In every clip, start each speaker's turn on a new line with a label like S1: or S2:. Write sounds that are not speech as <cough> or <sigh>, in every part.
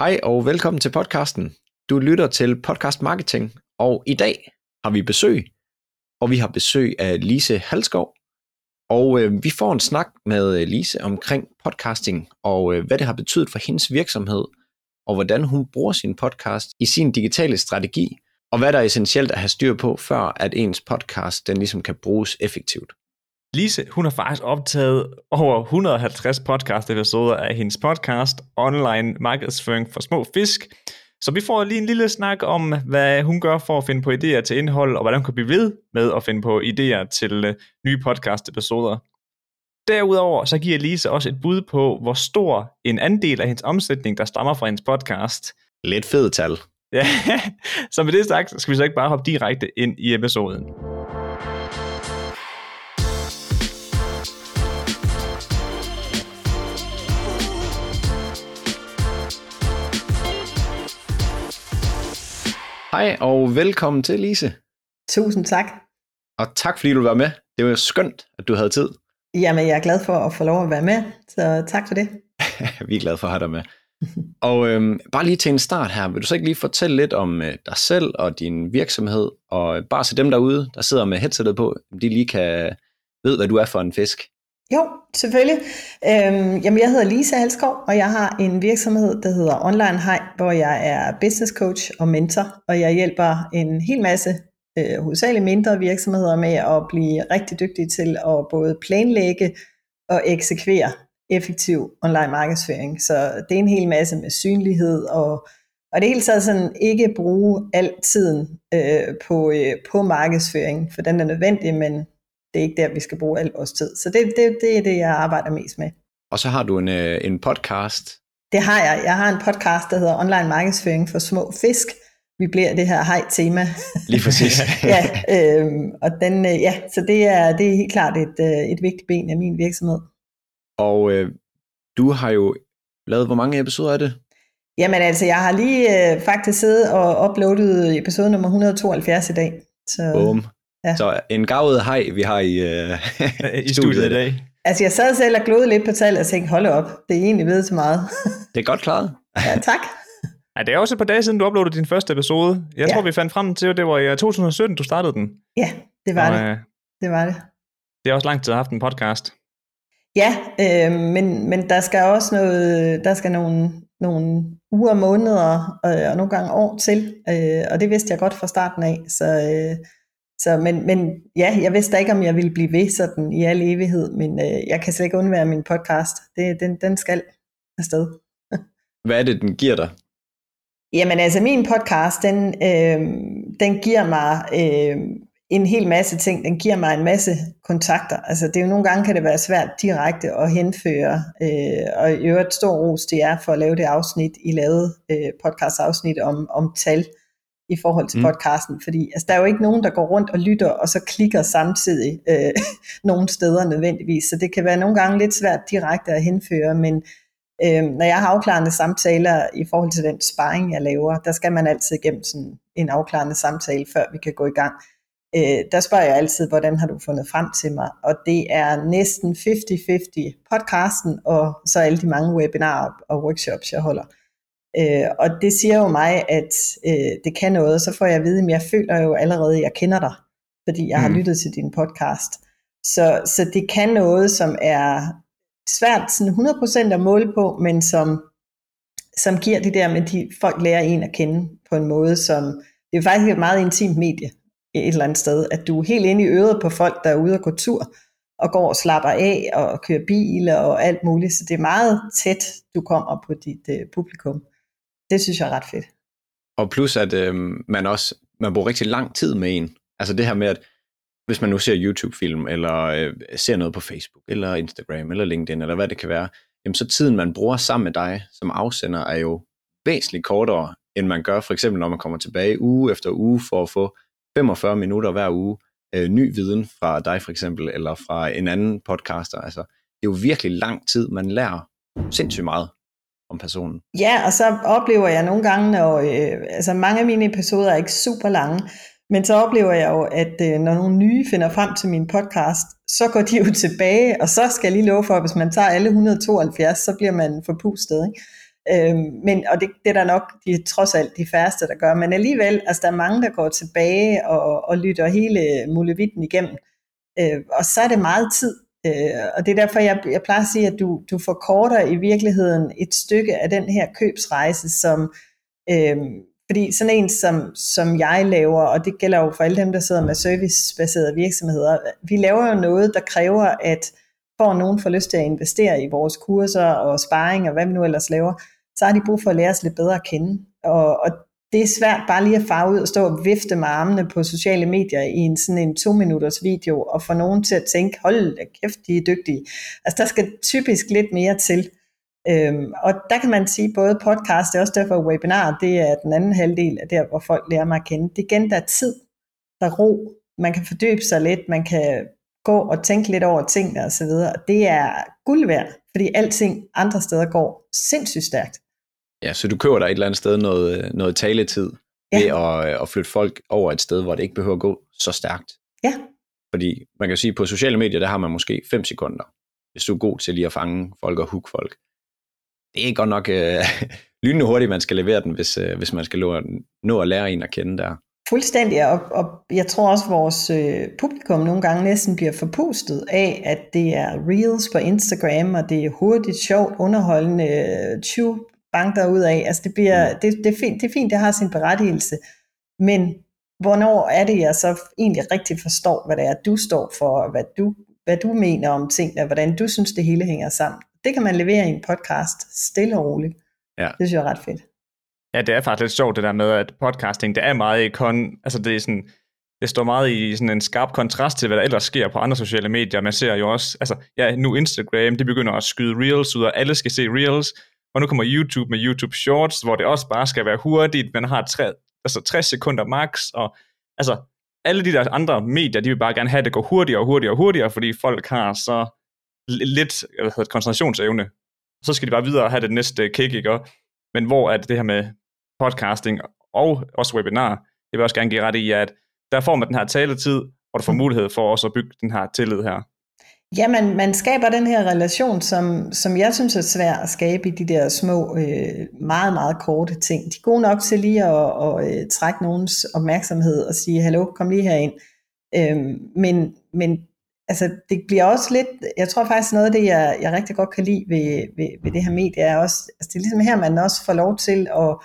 S1: Hej og velkommen til podcasten. Du lytter til Podcast Marketing, og i dag har vi besøg, og vi har besøg af Lise Halskov. Og øh, vi får en snak med øh, Lise omkring podcasting, og øh, hvad det har betydet for hendes virksomhed, og hvordan hun bruger sin podcast i sin digitale strategi, og hvad der er essentielt at have styr på, før at ens podcast den ligesom kan bruges effektivt.
S2: Lise, hun har faktisk optaget over 150 podcast-episoder af hendes podcast Online Markedsføring for Små Fisk. Så vi får lige en lille snak om, hvad hun gør for at finde på idéer til indhold, og hvordan hun kan blive ved med at finde på idéer til øh, nye podcast-episoder. Derudover så giver Lise også et bud på, hvor stor en andel af hendes omsætning, der stammer fra hendes podcast.
S1: Lidt fed tal.
S2: Ja, <laughs> så med det sagt, skal vi så ikke bare hoppe direkte ind i episoden.
S1: Hej og velkommen til, Lise.
S3: Tusind tak.
S1: Og tak fordi du var med. Det var skønt, at du havde tid.
S3: Jamen, jeg er glad for at få lov at være med, så tak for det. <laughs>
S1: Vi er glade for at have dig med. og øhm, bare lige til en start her, vil du så ikke lige fortælle lidt om øh, dig selv og din virksomhed, og bare så dem derude, der sidder med headsetet på, de lige kan vide, hvad du er for en fisk.
S3: Jo, selvfølgelig. Øhm, jamen, jeg hedder Lisa Halskov, og jeg har en virksomhed, der hedder Online High, hvor jeg er business coach og mentor, og jeg hjælper en hel masse øh, hovedsageligt mindre virksomheder med at blive rigtig dygtige til at både planlægge og eksekvere effektiv online markedsføring. Så det er en hel masse med synlighed og og det hele taget sådan ikke bruge al tiden øh, på, øh, på markedsføring, for den er nødvendig, men det er ikke der, vi skal bruge al vores tid. Så det, det, det er det, jeg arbejder mest med.
S1: Og så har du en, øh, en podcast.
S3: Det har jeg. Jeg har en podcast, der hedder Online Markedsføring for Små Fisk. Vi bliver det her hej-tema.
S1: Lige præcis. <laughs>
S3: ja, øh, og den, øh, ja, så det er, det er helt klart et, øh, et vigtigt ben af min virksomhed.
S1: Og øh, du har jo lavet, hvor mange episoder er det?
S3: Jamen altså, jeg har lige øh, faktisk siddet og uploadet episode nummer 172 i dag. Så,
S1: Boom. Ja. Så en gavet hej, vi har i, <laughs> øh, <laughs>
S2: I studiet i dag.
S3: Altså, jeg sad selv og glodede lidt på tallet og tænkte, hold op, det er egentlig ved til meget.
S1: det er godt klaret. <laughs>
S3: ja, tak.
S2: Ja, det er også et par dage siden, du uploadede din første episode. Jeg ja. tror, vi fandt frem til, at det var i 2017, du startede den.
S3: Ja, det var og, det. Øh, det var det.
S2: Det er også lang tid at have haft en podcast.
S3: Ja, øh, men, men der skal også noget, der skal nogle, nogle uger, måneder øh, og nogle gange år til, øh, og det vidste jeg godt fra starten af, så, øh, så men, men ja, jeg vidste ikke, om jeg ville blive ved sådan i al evighed, men øh, jeg kan slet ikke undvære min podcast. Det, den, den skal afsted. <laughs>
S1: Hvad er det, den giver dig?
S3: Jamen altså, min podcast, den, øh, den giver mig øh, en hel masse ting. Den giver mig en masse kontakter. Altså, det er jo nogle gange, kan det være svært direkte at henføre, øh, og i øvrigt stor ros det er for at lave det afsnit, I lavede øh, podcast-afsnit om, om tal i forhold til mm. podcasten, fordi altså, der er jo ikke nogen, der går rundt og lytter, og så klikker samtidig øh, <laughs> nogle steder nødvendigvis, så det kan være nogle gange lidt svært direkte at henføre, men øh, når jeg har afklarende samtaler i forhold til den sparring, jeg laver, der skal man altid igennem sådan en afklarende samtale, før vi kan gå i gang. Øh, der spørger jeg altid, hvordan har du fundet frem til mig? Og det er næsten 50-50 podcasten, og så alle de mange webinarer og workshops, jeg holder. Øh, og det siger jo mig, at øh, det kan noget, så får jeg at vide, at jeg føler jo allerede, at jeg kender dig, fordi jeg mm. har lyttet til din podcast. Så, så det kan noget, som er svært sådan 100% at måle på, men som, som giver det der med, at de, folk lærer en at kende på en måde, som det er faktisk et meget intimt medie et eller andet sted, at du er helt inde i øret på folk, der er ude og gå tur, og går og slapper af og kører bil og alt muligt, så det er meget tæt, du kommer på dit uh, publikum. Det synes jeg er ret fedt.
S1: Og plus at øh, man også man bruger rigtig lang tid med en. Altså det her med, at hvis man nu ser YouTube-film, eller øh, ser noget på Facebook, eller Instagram, eller LinkedIn, eller hvad det kan være, jamen så tiden, man bruger sammen med dig som afsender, er jo væsentligt kortere, end man gør for eksempel, når man kommer tilbage uge efter uge for at få 45 minutter hver uge øh, ny viden fra dig for eksempel, eller fra en anden podcaster. Altså, det er jo virkelig lang tid, man lærer sindssygt meget om personen.
S3: Ja, og så oplever jeg nogle gange, når, øh, altså mange af mine episoder er ikke super lange, men så oplever jeg jo, at øh, når nogle nye finder frem til min podcast, så går de jo <laughs> tilbage, og så skal jeg lige love for, at hvis man tager alle 172, så bliver man forpustet. Ikke? Øhm, men, og det, det er der nok de, trods alt de færreste, der gør. Men alligevel, altså der er mange, der går tilbage og, og lytter hele muligheden igennem. Øh, og så er det meget tid. Øh, og det er derfor, jeg, jeg plejer at sige, at du, du forkorter i virkeligheden et stykke af den her købsrejse, som øh, fordi sådan en, som, som jeg laver, og det gælder jo for alle dem, der sidder med servicebaserede virksomheder, vi laver jo noget, der kræver, at for at nogen får lyst til at investere i vores kurser og sparring og hvad vi nu ellers laver, så har de brug for at lære os lidt bedre at kende. Og, og det er svært bare lige at farve ud og stå og vifte med armene på sociale medier i en sådan en to minutters video, og få nogen til at tænke, hold da kæft, de er dygtige. Altså der skal typisk lidt mere til. Øhm, og der kan man sige, både podcast, det er også derfor webinar, det er den anden halvdel af der, hvor folk lærer mig at kende. Det igen, der er tid, der er ro, man kan fordybe sig lidt, man kan gå og tænke lidt over tingene osv. Og det er guld værd, fordi alting andre steder går sindssygt stærkt.
S1: Ja, så du køber der et eller andet sted noget, øh, noget taletid ja. ved at, øh, at flytte folk over et sted, hvor det ikke behøver at gå så stærkt.
S3: Ja.
S1: Fordi man kan sige, at på sociale medier, der har man måske 5 sekunder, hvis du er god til lige at fange folk og hook folk. Det er ikke godt nok øh, <laughs> lynende hurtigt, man skal levere den, hvis, øh, hvis man skal nå at lære en at kende der.
S3: Fuldstændig, og, og jeg tror også, at vores øh, publikum nogle gange næsten bliver forpustet af, at det er reels på Instagram, og det er hurtigt, sjovt, underholdende, øh, 20 banker ud. Altså det, bliver, mm. det, det, er fint, det er fint, det har sin berettigelse, men hvornår er det, jeg så egentlig rigtig forstår, hvad det er, du står for, og hvad du, hvad du mener om tingene, og hvordan du synes, det hele hænger sammen. Det kan man levere i en podcast, stille og roligt. Ja. Det synes jeg er ret fedt.
S2: Ja, det er faktisk lidt sjovt det der med, at podcasting, det er meget i. Altså det er sådan, det står meget i sådan en skarp kontrast til, hvad der ellers sker på andre sociale medier. Man ser jo også, altså ja, nu Instagram, det begynder at skyde reels ud, og alle skal se reels, og nu kommer YouTube med YouTube Shorts, hvor det også bare skal være hurtigt, man har tre, altså 60 sekunder max, og altså alle de der andre medier, de vil bare gerne have, at det går hurtigere og hurtigere og hurtigere, fordi folk har så lidt hvad hedder, koncentrationsevne. Så skal de bare videre og have det næste kick, ikke? Men hvor er det her med podcasting og også webinar, jeg vil også gerne give ret i, at der får man den her taletid, og du får mulighed for også at bygge den her tillid her.
S3: Ja, man, man skaber den her relation, som, som jeg synes er svær at skabe i de der små, øh, meget, meget korte ting. De er gode nok til lige at, at, at trække nogens opmærksomhed og sige, hallo, kom lige herind. Øhm, men, men altså det bliver også lidt, jeg tror faktisk noget af det, jeg, jeg rigtig godt kan lide ved, ved, ved det her medie, er også, altså det er ligesom her, man også får lov til at,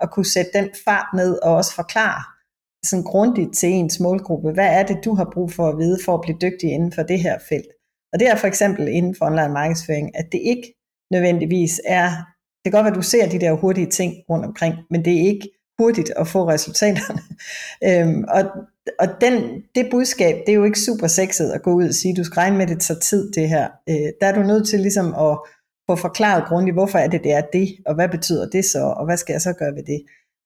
S3: at kunne sætte den fart ned, og også forklare sådan grundigt til ens målgruppe, hvad er det, du har brug for at vide, for at blive dygtig inden for det her felt. Og det er for eksempel inden for online markedsføring, at det ikke nødvendigvis er, det kan godt være, at du ser de der hurtige ting rundt omkring, men det er ikke hurtigt at få resultaterne. <laughs> øhm, og og den, det budskab, det er jo ikke super sexet at gå ud og sige, du skal regne med, det tager tid det her. Øh, der er du nødt til ligesom at få forklaret grundigt, hvorfor er det, det er det, og hvad betyder det så, og hvad skal jeg så gøre ved det.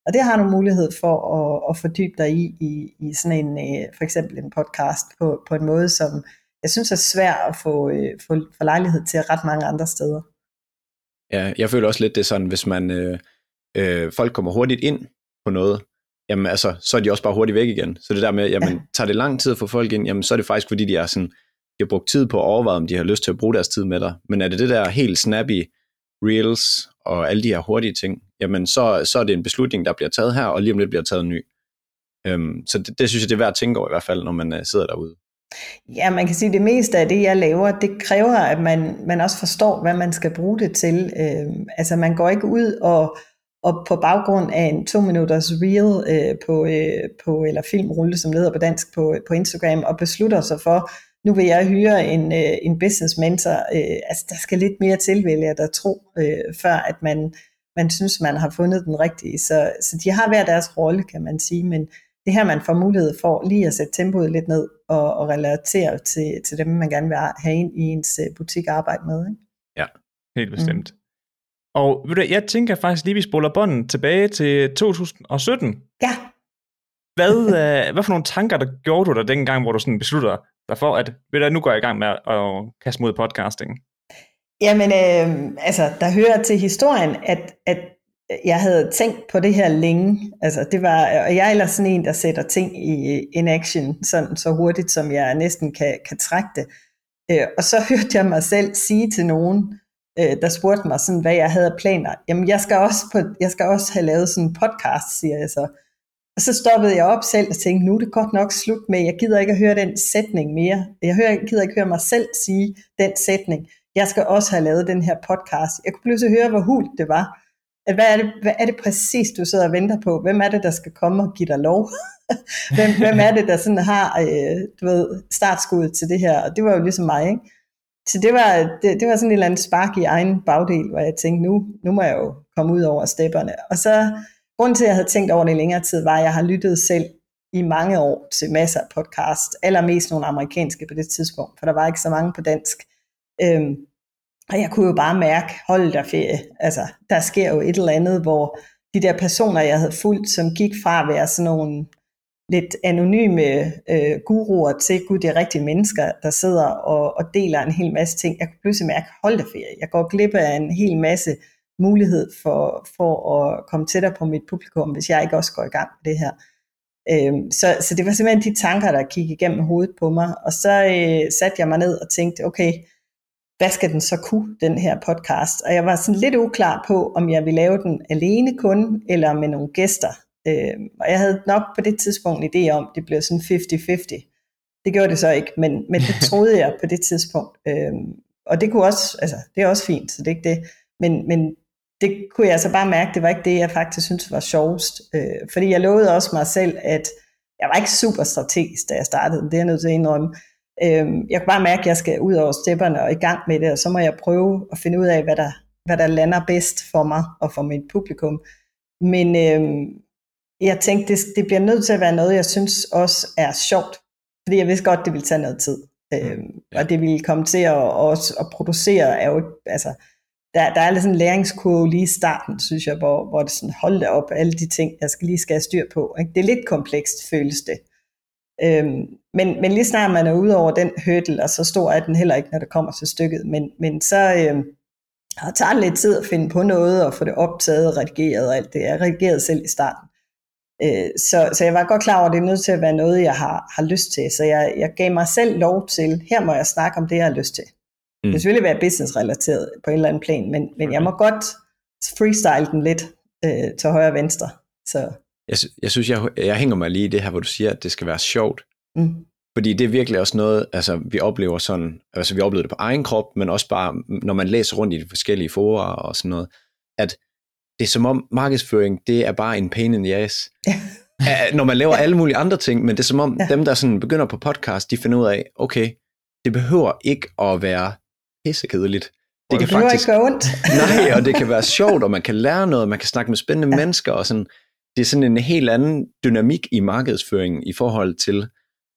S3: Og det har du mulighed for at, at fordybe dig i, i, i sådan en, øh, for eksempel en podcast, på, på en måde, som jeg synes er svær at få, øh, få, få lejlighed til ret mange andre steder.
S1: Ja, jeg føler også lidt det sådan, hvis man, øh, øh, folk kommer hurtigt ind på noget, jamen altså, så er de også bare hurtigt væk igen. Så det der med, jamen, ja. tager det lang tid at få folk ind, jamen så er det faktisk, fordi de er sådan, de har brugt tid på at overveje, om de har lyst til at bruge deres tid med dig. Men er det det der helt snappy reels og alle de her hurtige ting, jamen så, så er det en beslutning, der bliver taget her, og lige om lidt bliver taget ny. Øhm, så det, det synes jeg, det er værd at tænke over i hvert fald, når man uh, sidder derude.
S3: Ja, man kan sige, at det meste af det, jeg laver, det kræver, at man, man også forstår, hvad man skal bruge det til. Øh, altså man går ikke ud og og på baggrund af en to minutters reel øh, på, øh, på, eller filmrulle, som leder på dansk på, på Instagram, og beslutter sig for, nu vil jeg hyre en, øh, en business mentor. Øh, altså, der skal lidt mere til, vil jeg da tro, øh, før at man, man synes, man har fundet den rigtige. Så, så de har hver deres rolle, kan man sige, men det her, man får mulighed for lige at sætte tempoet lidt ned og, og relatere til, til dem, man gerne vil have ind i ens øh, butik arbejde med. Ikke?
S2: Ja, helt bestemt. Mm. Og ved du, jeg tænker faktisk lige, vi spoler bånden tilbage til 2017.
S3: Ja.
S2: Hvad, uh, hvad for nogle tanker, der gjorde du der dengang, hvor du sådan besluttede dig for, at ved du, nu går jeg i gang med at, at kaste mod podcasting?
S3: Jamen, øh, altså, der hører til historien, at, at jeg havde tænkt på det her længe. Altså, det var, og jeg er ellers sådan en, der sætter ting i in action sådan, så hurtigt, som jeg næsten kan, kan trække det. Øh, og så hørte jeg mig selv sige til nogen, øh, der spurgte mig sådan, hvad jeg havde planer. Jamen, jeg skal også, på, jeg skal også have lavet sådan en podcast, siger jeg så. Og så stoppede jeg op selv og tænkte, nu er det godt nok slut med, jeg gider ikke at høre den sætning mere. Jeg hører, gider ikke høre mig selv sige den sætning. Jeg skal også have lavet den her podcast. Jeg kunne pludselig høre, hvor hult det var. At hvad, er det, hvad er det præcis, du sidder og venter på? Hvem er det, der skal komme og give dig lov? <laughs> hvem, hvem er det, der sådan har øh, du ved, startskuddet til det her? Og det var jo ligesom mig, ikke? Så det var, det, det var sådan et eller andet spark i egen bagdel, hvor jeg tænkte, nu, nu må jeg jo komme ud over stepperne. Og så, grunden til, at jeg havde tænkt over det i længere tid, var, at jeg har lyttet selv i mange år til masser af podcast, allermest nogle amerikanske på det tidspunkt, for der var ikke så mange på dansk. Øhm, og jeg kunne jo bare mærke, hold der ferie, altså der sker jo et eller andet, hvor de der personer, jeg havde fulgt, som gik fra at være sådan nogle lidt anonyme øh, guruer til, gud, det er rigtige mennesker, der sidder og, og deler en hel masse ting. Jeg kunne pludselig mærke, hold da ferie, jeg går glip af en hel masse mulighed for, for at komme tættere på mit publikum, hvis jeg ikke også går i gang med det her. Øhm, så, så det var simpelthen de tanker, der gik igennem hovedet på mig, og så øh, satte jeg mig ned og tænkte, okay, hvad skal den så kunne, den her podcast? Og jeg var sådan lidt uklar på, om jeg ville lave den alene kun, eller med nogle gæster. Øh, og jeg havde nok på det tidspunkt en idé om, det blev sådan 50-50. Det gjorde det så ikke, men, men det <laughs> troede jeg på det tidspunkt. Øh, og det kunne også, altså det er også fint, så det er ikke det. Men, men det kunne jeg altså bare mærke, det var ikke det, jeg faktisk synes var sjovest. Øh, fordi jeg lovede også mig selv, at jeg var ikke super strategisk, da jeg startede, det er jeg nødt til at indrømme. Øh, jeg kunne bare mærke, at jeg skal ud over stepperne og i gang med det, og så må jeg prøve at finde ud af, hvad der, hvad der lander bedst for mig og for mit publikum. Men øh, jeg tænkte, det, det bliver nødt til at være noget, jeg synes også er sjovt. Fordi jeg vidste godt, det ville tage noget tid. Øh, ja. Og det ville komme til at, også, at producere, er jo, altså, der, der er lidt sådan en læringskurve lige i starten, synes jeg, hvor, hvor det sådan, hold op, alle de ting, jeg skal lige skal have styr på. Ikke? Det er lidt komplekst, føles det. Øhm, men, men lige snart man er ude over den hurdle, og så stor er den heller ikke, når det kommer til stykket, men, men så øhm, har taget lidt tid at finde på noget, og få det optaget, redigeret og alt det. Jeg redigerede selv i starten. Øh, så, så jeg var godt klar over, at det er nødt til at være noget, jeg har, har lyst til. Så jeg, jeg gav mig selv lov til, her må jeg snakke om det, jeg har lyst til. Mm. Det vil selvfølgelig være business-relateret på en eller anden plan, men, men jeg må godt freestyle den lidt øh, til højre og venstre. Så.
S1: Jeg, jeg synes, jeg, jeg hænger mig lige i det her, hvor du siger, at det skal være sjovt. Mm. Fordi det er virkelig også noget, altså vi oplever sådan, altså vi oplever det på egen krop, men også bare, når man læser rundt i de forskellige forer og sådan noget, at det er som om markedsføring, det er bare en pain in the ass. Ja. når man laver ja. alle mulige andre ting, men det er som om ja. dem, der sådan begynder på podcast, de finder ud af, okay, det behøver ikke at være pissekedeligt.
S3: Det kan faktisk ikke ondt. <laughs>
S1: nej, og det kan være sjovt, og man kan lære noget, man kan snakke med spændende ja. mennesker, og sådan, det er sådan en helt anden dynamik i markedsføringen i forhold til,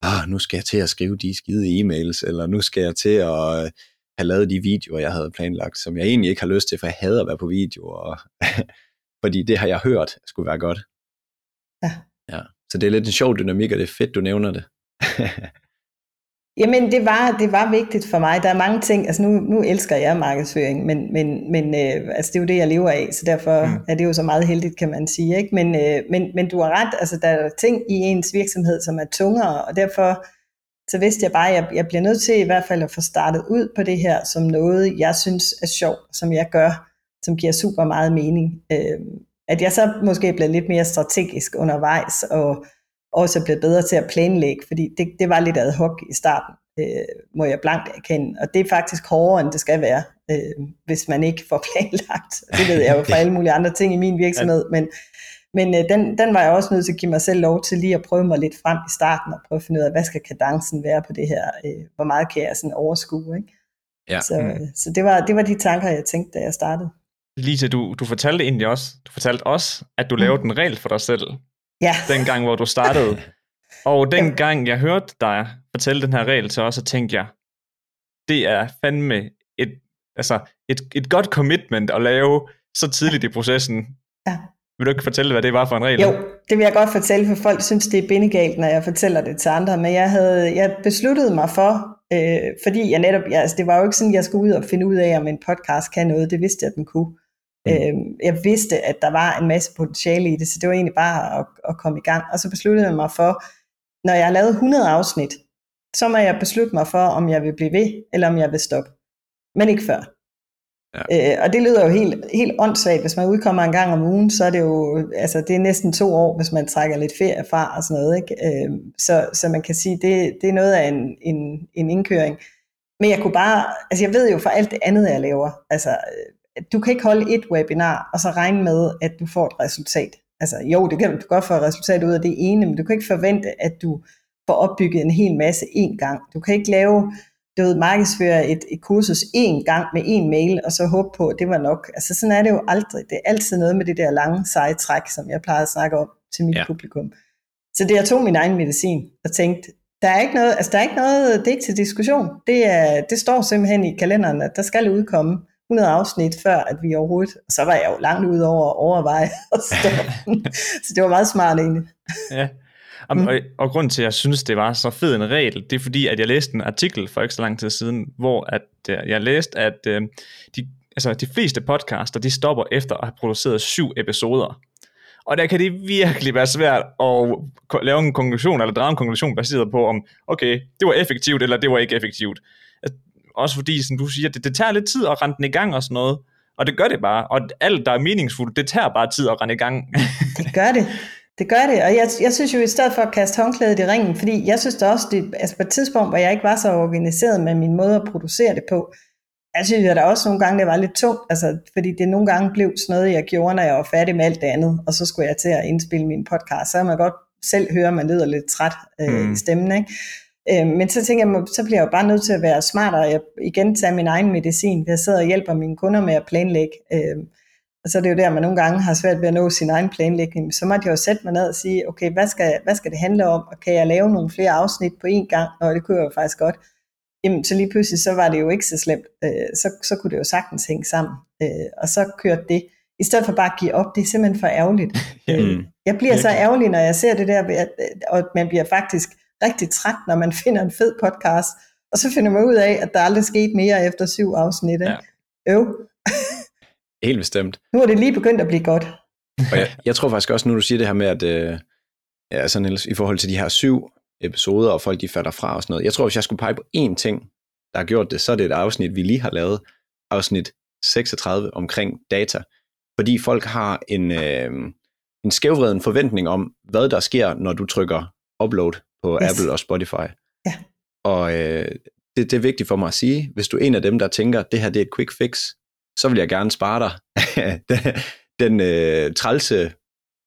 S1: ah, nu skal jeg til at skrive de skide e-mails, eller nu skal jeg til at øh, have lavet de videoer, jeg havde planlagt, som jeg egentlig ikke har lyst til, for jeg hader at være på video, og <laughs> fordi det har jeg hørt skulle være godt. Ja. ja. Så det er lidt en sjov dynamik, og det er fedt, du nævner det. <laughs>
S3: Jamen, det var, det var vigtigt for mig. Der er mange ting, altså nu, nu elsker jeg markedsføring, men, men, men øh, altså det er jo det, jeg lever af, så derfor mm. er det jo så meget heldigt, kan man sige. Ikke? Men, øh, men, men du har ret, altså der er ting i ens virksomhed, som er tungere, og derfor så vidste jeg bare, at jeg, jeg bliver nødt til i hvert fald at få startet ud på det her, som noget, jeg synes er sjovt, som jeg gør, som giver super meget mening. Øh, at jeg så måske bliver lidt mere strategisk undervejs, og også er blevet bedre til at planlægge, fordi det, det var lidt ad hoc i starten, øh, må jeg blankt erkende. Og det er faktisk hårdere, end det skal være, øh, hvis man ikke får <laughs> planlagt. Det ved jeg jo fra alle mulige andre ting i min virksomhed, men, men øh, den, den var jeg også nødt til at give mig selv lov til lige at prøve mig lidt frem i starten, og prøve at finde ud af, hvad skal kadencen være på det her, øh, hvor meget kan jeg sådan overskue, ikke? Ja. Så, mm. så det, var, det var de tanker, jeg tænkte, da jeg startede.
S2: Lisa, du, du fortalte egentlig også, du fortalte også, at du lavede mm. en regel for dig selv, Ja. Den gang, hvor du startede. <laughs> Og den gang, jeg hørte dig fortælle den her regel til os, så tænkte jeg, det er fandme et, altså et, et godt commitment at lave så tidligt i processen. Ja. Vil du ikke fortælle, hvad det var for en regel?
S3: Jo, det vil jeg godt fortælle, for folk synes, det er bindegalt, når jeg fortæller det til andre. Men jeg havde jeg besluttede mig for, øh, fordi jeg netop, altså, det var jo ikke sådan, jeg skulle ud og finde ud af, om en podcast kan noget. Det vidste jeg, den kunne. Mm. Øh, jeg vidste, at der var en masse potentiale i det, så det var egentlig bare at, at komme i gang. Og så besluttede jeg mig for, når jeg har lavet 100 afsnit, så må jeg beslutte mig for, om jeg vil blive ved, eller om jeg vil stoppe. Men ikke før. Ja. Øh, og det lyder jo helt, helt åndssvagt, hvis man udkommer en gang om ugen, så er det jo, altså det er næsten to år, hvis man trækker lidt ferie fra og sådan noget, ikke? Øh, så, så man kan sige, det, det er noget af en, en, en indkøring. Men jeg kunne bare, altså jeg ved jo for alt det andet, jeg laver, altså du kan ikke holde et webinar, og så regne med, at du får et resultat. Altså jo, det kan du godt få et resultat ud af det ene, men du kan ikke forvente, at du får opbygget en hel masse én gang. Du kan ikke lave, du ved, markedsføre et, et kursus én gang med en mail, og så håbe på, at det var nok. Altså sådan er det jo aldrig. Det er altid noget med det der lange, seje træk, som jeg plejer at snakke om til mit ja. publikum. Så det jeg tog min egen medicin og tænkte, der er ikke noget, altså der er ikke noget, det er ikke til diskussion. Det, er, det står simpelthen i kalenderen, at der skal udkomme 100 afsnit, før at vi overhovedet, og så var jeg jo langt ud over at overveje <laughs> at så det var meget smart egentlig.
S2: ja. Og, mm. og, og grund til, at jeg synes, det var så fed en regel, det er fordi, at jeg læste en artikel for ikke så lang tid siden, hvor at, øh, jeg læste, at øh, de, altså, de fleste podcaster, de stopper efter at have produceret syv episoder. Og der kan det virkelig være svært at lave en konklusion, eller drage en konklusion baseret på, om okay, det var effektivt, eller det var ikke effektivt. Også fordi, som du siger, det, det tager lidt tid at rende den i gang og sådan noget. Og det gør det bare. Og alt, der er meningsfuldt, det tager bare tid at rende i gang. <laughs>
S3: det gør det. Det gør det, og jeg, jeg synes jo i stedet for at kaste håndklædet i ringen, fordi jeg synes da også, det, altså på et tidspunkt, hvor jeg ikke var så organiseret med min måde at producere det på, jeg synes at der også nogle gange, det var lidt tungt, altså, fordi det nogle gange blev sådan noget, jeg gjorde, når jeg var færdig med alt det andet, og så skulle jeg til at indspille min podcast, så kan man godt selv høre, at man lyder lidt træt øh, mm. i stemmen, ikke? Øh, men så tænker jeg, så bliver jeg jo bare nødt til at være smartere, jeg igen tage min egen medicin, jeg sidder og hjælper mine kunder med at planlægge, øh, og så er det jo der, man nogle gange har svært ved at nå sin egen planlægning. Så måtte jeg jo sætte mig ned og sige, okay, hvad skal, hvad skal det handle om? Og kan jeg lave nogle flere afsnit på én gang? Og det kunne jeg jo faktisk godt. Jamen, så lige pludselig, så var det jo ikke så slemt. Øh, så, så kunne det jo sagtens hænge sammen. Øh, og så kørte det. I stedet for bare at give op, det er simpelthen for ærgerligt. <laughs> mm. Jeg bliver så ærgerlig, når jeg ser det der, og man bliver faktisk rigtig træt, når man <laughs> finder en fed podcast, og så finder man ud af, at der aldrig sket mere efter syv afsnit. Ja. Øv. <laughs>
S1: Helt bestemt.
S3: Nu er det lige begyndt at blive godt.
S1: og jeg, jeg tror faktisk også, nu du siger det her med, at øh, ja, sådan i forhold til de her syv episoder, og folk de falder fra og sådan noget. Jeg tror, hvis jeg skulle pege på én ting, der har gjort det, så er det et afsnit, vi lige har lavet, afsnit 36 omkring data. Fordi folk har en, øh, en skævvreden forventning om, hvad der sker, når du trykker upload på yes. Apple og Spotify.
S3: Ja.
S1: Og øh, det, det er vigtigt for mig at sige, hvis du er en af dem, der tænker, det her det er et quick fix, så vil jeg gerne spare dig <laughs> den, den øh, trælse,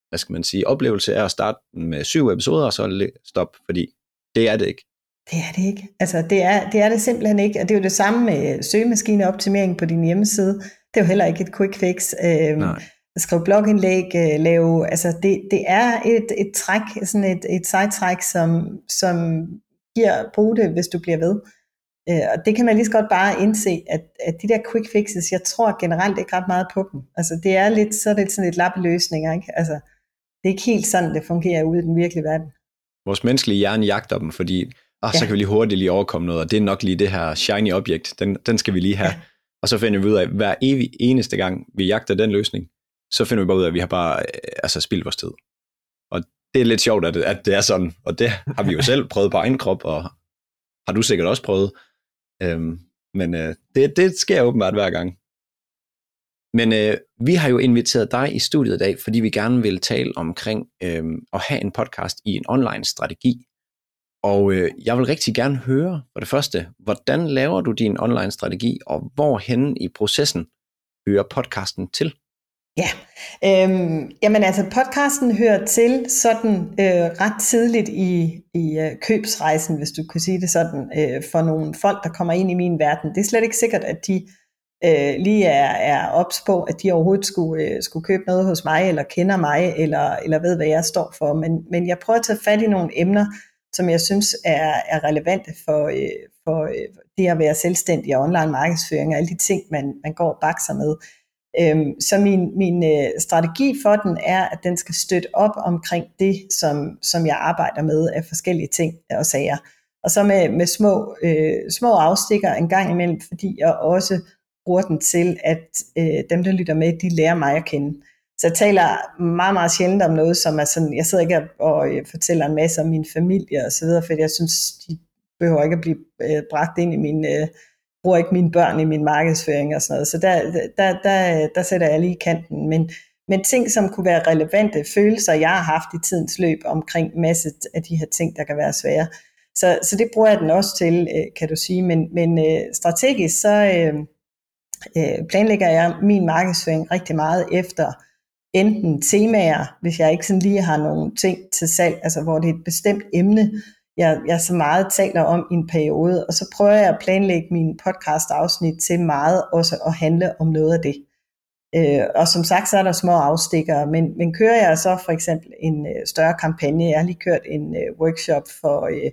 S1: hvad skal man sige, oplevelse er at starte med syv episoder, og så stop, fordi det er det ikke.
S3: Det er det ikke. Altså, det er, det er det simpelthen ikke. Og det er jo det samme med søgemaskineoptimering på din hjemmeside. Det er jo heller ikke et quick fix. Øhm, Nej. Skrive blogindlæg, øh, lave, altså det, det er et, et træk, sådan et, et sejtræk, som, som giver, brug det, hvis du bliver ved. Øh, og det kan man lige så godt bare indse, at, at de der quick fixes, jeg tror generelt ikke ret meget på dem. Altså det er lidt, så er det sådan et lappeløsning, ikke? Altså det er ikke helt sådan, det fungerer ude i den virkelige verden.
S1: Vores menneskelige hjerne jagter dem, fordi oh, ja. så kan vi lige hurtigt lige overkomme noget, og det er nok lige det her shiny objekt, den, den skal vi lige have. Ja. Og så finder vi ud af, at hver evig eneste gang, vi jagter den løsning, så finder vi bare ud af, at vi har bare øh, altså, spildt vores tid. Og det er lidt sjovt, at det, at det er sådan, og det har vi jo <laughs> selv prøvet på egen krop, og har du sikkert også prøvet. Øhm, men øh, det, det sker åbenbart hver gang. Men øh, vi har jo inviteret dig i studiet i dag, fordi vi gerne vil tale omkring øh, at have en podcast i en online strategi. Og øh, jeg vil rigtig gerne høre, for det første, hvordan laver du din online strategi, og hvorhen i processen hører podcasten til?
S3: Ja, øhm, jamen altså podcasten hører til sådan øh, ret tidligt i, i øh, købsrejsen, hvis du kunne sige det sådan, øh, for nogle folk, der kommer ind i min verden. Det er slet ikke sikkert, at de øh, lige er, er ops på, at de overhovedet skulle, øh, skulle købe noget hos mig, eller kender mig, eller, eller ved, hvad jeg står for. Men, men jeg prøver at tage fat i nogle emner, som jeg synes er, er relevante for, øh, for øh, det at være selvstændig og online markedsføring, og alle de ting, man, man går og bakser med. Øhm, så min, min øh, strategi for den er, at den skal støtte op omkring det, som, som jeg arbejder med af forskellige ting og sager. Og så med, med små, øh, små afstikker en gang imellem, fordi jeg også bruger den til, at øh, dem, der lytter med, de lærer mig at kende. Så jeg taler meget, meget sjældent om noget, som er sådan, jeg sidder ikke og øh, fortæller en masse om min familie og så videre, for jeg synes, de behøver ikke at blive øh, bragt ind i min, øh, bruger ikke mine børn i min markedsføring og sådan noget. Så der, der, der, der sætter jeg lige kanten. Men, men ting, som kunne være relevante følelser, jeg har haft i tidens løb omkring masse af de her ting, der kan være svære. Så, så det bruger jeg den også til, øh, kan du sige. Men, men øh, strategisk, så øh, øh, planlægger jeg min markedsføring rigtig meget efter enten temaer, hvis jeg ikke sådan lige har nogle ting til salg, altså hvor det er et bestemt emne, jeg, jeg så meget taler om i en periode, og så prøver jeg at planlægge min podcast-afsnit til meget også at handle om noget af det. Øh, og som sagt, så er der små afstikker, men, men kører jeg så for eksempel en øh, større kampagne, jeg har lige kørt en øh, workshop for, øh,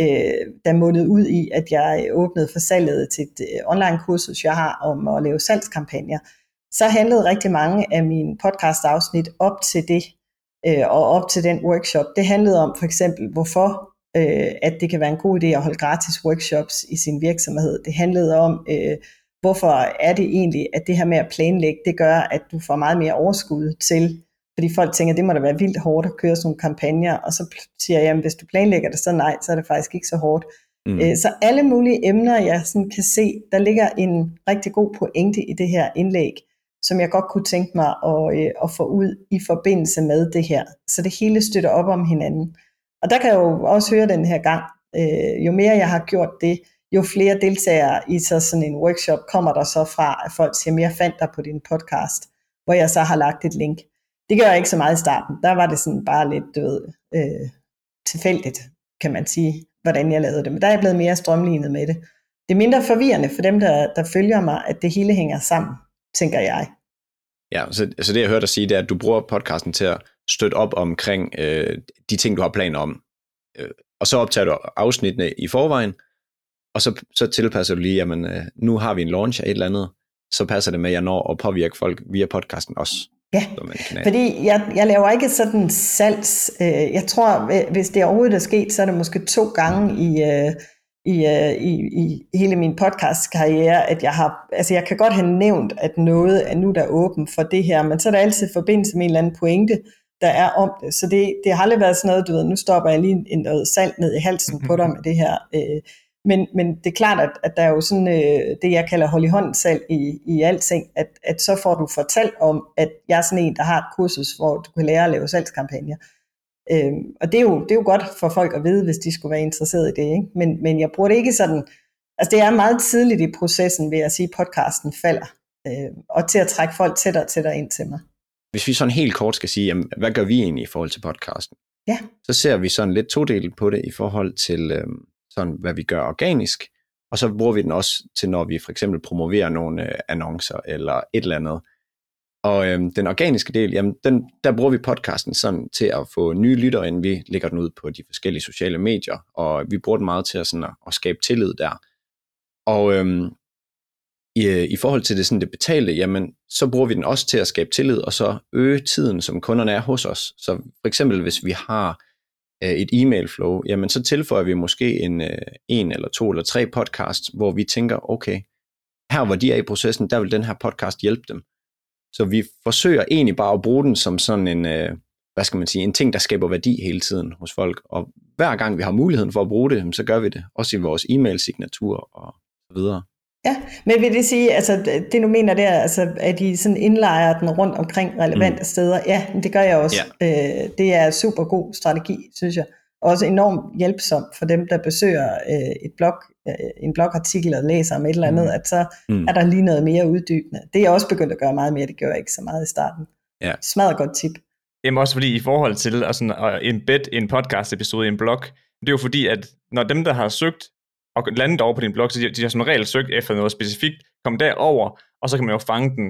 S3: øh, der mundede ud i, at jeg åbnede for salget til et øh, online kursus, jeg har om at lave salgskampagner, så handlede rigtig mange af mine podcast-afsnit op til det, øh, og op til den workshop. Det handlede om for eksempel, hvorfor øh, at det kan være en god idé at holde gratis workshops i sin virksomhed. Det handlede om, øh, hvorfor er det egentlig, at det her med at planlægge, det gør, at du får meget mere overskud til, fordi folk tænker, det må da være vildt hårdt at køre sådan nogle kampagner, og så siger jeg, jamen hvis du planlægger det, så nej, så er det faktisk ikke så hårdt. Mm. Øh, så alle mulige emner, jeg sådan kan se, der ligger en rigtig god pointe i det her indlæg, som jeg godt kunne tænke mig at, øh, at få ud i forbindelse med det her. Så det hele støtter op om hinanden. Og der kan jeg jo også høre den her gang, øh, jo mere jeg har gjort det, jo flere deltagere i så sådan en workshop kommer der så fra, at folk siger, jeg fandt dig på din podcast, hvor jeg så har lagt et link. Det gør jeg ikke så meget i starten. Der var det sådan bare lidt du ved, øh, tilfældigt, kan man sige, hvordan jeg lavede det. Men der er jeg blevet mere strømlignet med det. Det er mindre forvirrende for dem, der, der følger mig, at det hele hænger sammen, tænker jeg.
S1: Ja, så, så det jeg hørte dig sige, det er, at du bruger podcasten til at støtte op omkring øh, de ting, du har planer om. Øh, og så optager du afsnittene i forvejen, og så, så tilpasser du lige, jamen øh, nu har vi en launch af et eller andet, så passer det med, at jeg når at påvirke folk via podcasten også.
S3: Ja, fordi jeg, jeg laver ikke sådan salgs. Øh, jeg tror, hvis det overhovedet er sket, så er det måske to gange i, øh, i, øh, i, i hele min podcastkarriere, at jeg har, altså jeg kan godt have nævnt, at noget er nu der er åben for det her, men så er der altid forbindelse med en eller anden pointe, der er om det. Så det, det har aldrig været sådan noget, du ved, nu stopper jeg lige en, noget salt ned i halsen på dig med det her. Øh, men, men det er klart, at, at der er jo sådan øh, det, jeg kalder hold i hånd salg i, i alting, at, at så får du fortalt om, at jeg er sådan en, der har et kursus, hvor du kan lære at lave salgskampagner. Øh, og det er, jo, det er jo godt for folk at vide, hvis de skulle være interesseret i det. Ikke? Men, men jeg bruger det ikke sådan, altså det er meget tidligt i processen, ved at sige, podcasten falder, øh, og til at trække folk tættere og tættere ind til mig.
S1: Hvis vi sådan helt kort skal sige, jamen, hvad gør vi egentlig i forhold til podcasten?
S3: Ja.
S1: Så ser vi sådan lidt todelt på det i forhold til, øh, sådan, hvad vi gør organisk, og så bruger vi den også til, når vi for eksempel promoverer nogle øh, annoncer eller et eller andet. Og øhm, den organiske del, jamen, den, der bruger vi podcasten sådan til at få nye lyttere, inden vi lægger den ud på de forskellige sociale medier, og vi bruger den meget til at, sådan at, at skabe tillid der. Og øhm, i, øh, i forhold til det, sådan det betalte, jamen, så bruger vi den også til at skabe tillid, og så øge tiden, som kunderne er hos os. Så for eksempel, hvis vi har øh, et e-mail flow, jamen, så tilføjer vi måske en, øh, en eller to eller tre podcasts, hvor vi tænker, okay, her hvor de er i processen, der vil den her podcast hjælpe dem. Så vi forsøger egentlig bare at bruge den som sådan en, øh, hvad skal man sige, en ting, der skaber værdi hele tiden hos folk. Og hver gang vi har muligheden for at bruge det, så gør vi det. Også i vores e-mail-signatur og så videre.
S3: Ja, men vil det sige, altså det du mener der, altså at I sådan indlejer den rundt omkring relevante mm. steder, ja, det gør jeg også. Ja. Øh, det er super god strategi, synes jeg. Også enormt hjælpsom for dem, der besøger øh, et blog, en blogartikel og læser om et eller andet, mm. at så mm. er der lige noget mere uddybende. Det er jeg også begyndt at gøre meget mere, det gør jeg ikke så meget i starten. Ja. Smadret godt tip.
S2: Jamen også fordi i forhold til at, sådan, at embed en podcast episode i en blog, det er jo fordi, at når dem, der har søgt og landet over på din blog, så de, de har som regel søgt efter noget specifikt, kom derover, og så kan man jo fange den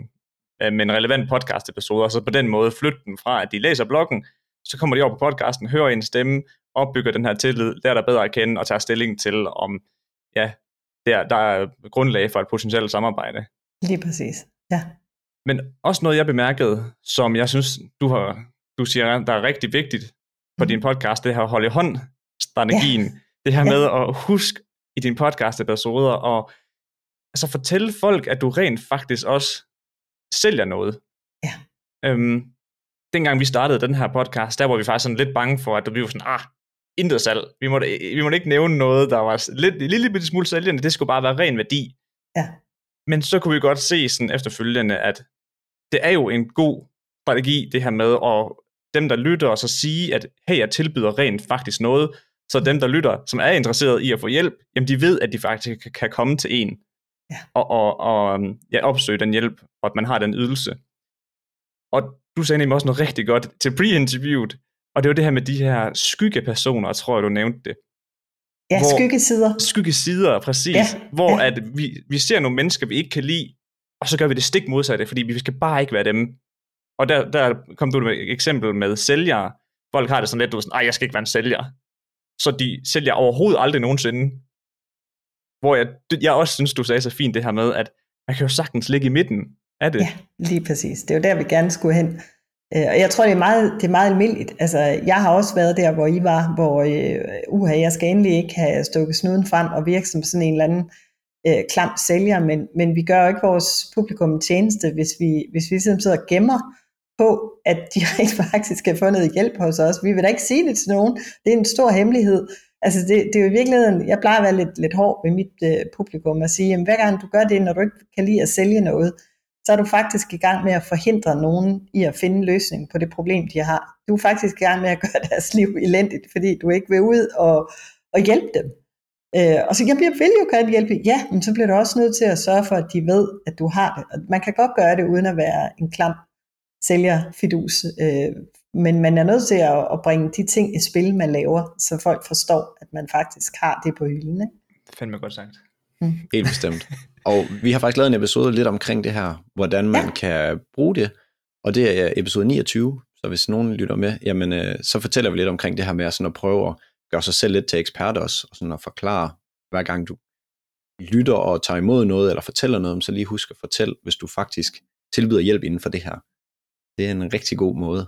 S2: øh, med en relevant podcast episode, og så på den måde flytte den fra, at de læser bloggen, så kommer de over på podcasten, hører en stemme, opbygger den her tillid, lærer der bedre at kende, og tager stilling til, om ja, der, der er grundlag for et potentielt samarbejde.
S3: Lige præcis, ja.
S2: Men også noget, jeg bemærkede, som jeg synes, du, har, du siger, der er rigtig vigtigt på mm. din podcast, det her holde hånd strategien. Ja. <laughs> Det her med at huske i din podcast episoder, og altså fortælle folk, at du rent faktisk også sælger noget.
S3: Ja.
S2: Øhm, dengang vi startede den her podcast, der var vi faktisk sådan lidt bange for, at vi var sådan, ah, intet salg. Vi måtte, vi måtte ikke nævne noget, der var lidt, en lille smule sælgende. Det skulle bare være ren værdi.
S3: Ja.
S2: Men så kunne vi godt se sådan efterfølgende, at det er jo en god strategi, det her med at dem, der lytter, og så sige, at hey, jeg tilbyder rent faktisk noget, så dem, der lytter, som er interesseret i at få hjælp, jamen de ved, at de faktisk kan komme til en
S3: Ja.
S2: og, og, og ja, opsøge den hjælp, og at man har den ydelse. Og du sagde nemlig også noget rigtig godt til pre-interviewet, og det var det her med de her skyggepersoner, tror jeg, du nævnte det.
S3: Ja,
S2: Hvor-
S3: skyggesider.
S2: Skyggesider, præcis.
S3: Ja,
S2: Hvor
S3: ja.
S2: at vi, vi ser nogle mennesker, vi ikke kan lide, og så gør vi det stik modsatte, fordi vi skal bare ikke være dem. Og der, der kom du med et eksempel med sælgere. Folk har det sådan lidt, du er sådan, "Ej, jeg skal ikke være en sælger. Så de sælger overhovedet aldrig nogensinde. Hvor jeg, jeg også synes, du sagde så fint det her med, at man kan jo sagtens ligge i midten af det.
S3: Ja, lige præcis. Det er jo der, vi gerne skulle hen. Øh, og jeg tror, det er meget, det er meget almindeligt. Altså, jeg har også været der, hvor I var, hvor øh, uha, jeg skal endelig ikke have stukket snuden frem og virke som sådan en eller anden øh, klam sælger, men, men vi gør jo ikke vores publikum tjeneste, hvis vi, hvis vi simpelthen sidder og gemmer på, at de <laughs> rent faktisk har fundet hjælp hos os. Vi vil da ikke sige det til nogen. Det er en stor hemmelighed. Altså det, det er jo i virkeligheden, jeg plejer at være lidt, lidt hård ved mit øh, publikum og sige, jamen hver gang du gør det, når du ikke kan lide at sælge noget, så er du faktisk i gang med at forhindre nogen i at finde en løsning på det problem, de har. Du er faktisk i gang med at gøre <laughs> deres liv elendigt, fordi du ikke vil ud og, og hjælpe dem. Øh, og så jeg bliver- vil jo gerne hjælpe. Ja, men så bliver du også nødt til at sørge for, at de ved, at du har det. Og man kan godt gøre det uden at være en klam sælgerfidus, øh, men man er nødt til at, at bringe de ting i spil, man laver, så folk forstår, at man faktisk har det på hylden. Ikke?
S2: Fandme godt sagt.
S1: Helt bestemt. <laughs> Og vi har faktisk lavet en episode lidt omkring det her, hvordan man
S3: Ja.
S1: kan bruge det. Og det er episode 29, så hvis nogen lytter med, jamen, øh, så fortæller vi lidt omkring det her med at, sådan at prøve at gøre sig selv lidt til ekspert også, og sådan at forklare, hver gang du lytter og tager imod noget, eller fortæller noget, så lige husk at fortælle, hvis du faktisk tilbyder hjælp inden for det her. Det er en rigtig god måde.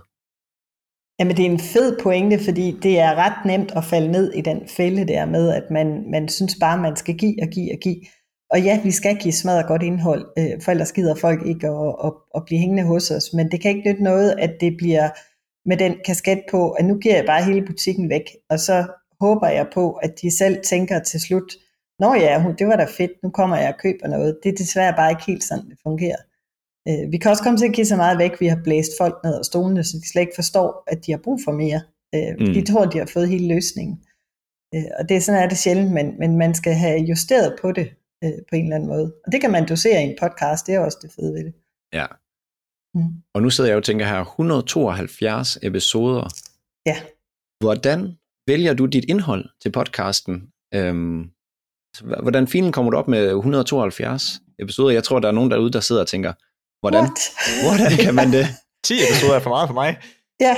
S3: Jamen det er en fed pointe, fordi det er ret nemt at falde ned i den fælde der med, at man, man synes bare, man skal give og give og give. Og ja, vi skal give smadret godt indhold, øh, for ellers gider folk ikke at, at, at blive hængende hos os. Men det kan ikke nytte noget, at det bliver med den kasket på, at nu giver jeg bare hele butikken væk. Og så håber jeg på, at de selv tænker til slut, Nå ja, hun- det var da fedt, nu kommer jeg og køber noget. Det er desværre bare ikke helt sådan, det fungerer. Øh, vi kan også komme til at give så meget væk, vi har blæst folk ned af stolene, så de slet ikke forstår, at de har brug for mere. Øh,
S1: Mm.
S3: De tror, de har fået hele løsningen. Øh, og det er sådan er det sjældent, men, men man skal have justeret på det øh, på en eller anden måde. Og det kan man dosere i en podcast, det er også det fede ved det.
S1: Ja.
S3: Mm.
S1: Og nu sidder jeg og tænker her, 172 episoder.
S3: Ja.
S1: Hvordan vælger du dit indhold til podcasten? Øhm, hvordan filen kommer du op med 172 episoder? Jeg tror, der er nogen derude, der sidder og tænker, hvordan,
S3: What?
S1: hvordan kan man det? <laughs>
S2: 10 episoder er for meget for mig.
S3: Ja,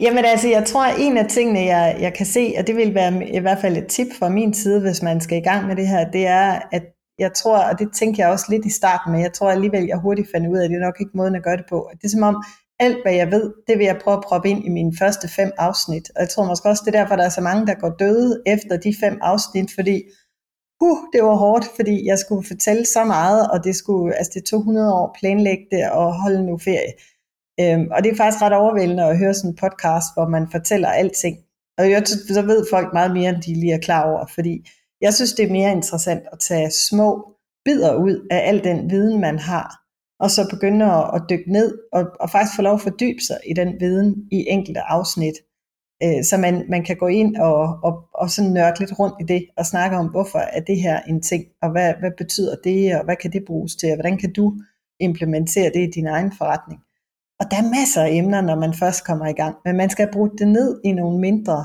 S3: jamen altså, jeg tror, at en af tingene, jeg, jeg kan se, og det vil være i hvert fald et tip fra min side, hvis man skal i gang med det her, det er, at jeg tror, og det tænker jeg også lidt i starten, men jeg tror alligevel, jeg hurtigt fandt ud af, at det er nok ikke måden at gøre det på. Det er som om, alt hvad jeg ved, det vil jeg prøve at proppe ind i mine første fem afsnit. Og jeg tror måske også, det er derfor, der er så mange, der går døde efter de fem afsnit, fordi uh, det var hårdt, fordi jeg skulle fortælle så meget, og det skulle, altså det tog 100 år planlægge det og holde nu ferie. Øhm, og det er faktisk ret overvældende at høre sådan en podcast, hvor man fortæller alting. Og jeg, så ved folk meget mere, end de lige er klar over, fordi jeg synes, det er mere interessant at tage små bidder ud af al den viden, man har, og så begynde at, at dykke ned og, og faktisk få lov at fordybe sig i den viden i enkelte afsnit. Øh, så man, man kan gå ind og, og, og sådan nørde lidt rundt i det, og snakke om, hvorfor er det her en ting, og hvad, hvad betyder det, og hvad kan det bruges til, og hvordan kan du implementere det i din egen forretning. Og der er masser af emner, når man først kommer i gang, men man skal bruge det ned i nogle mindre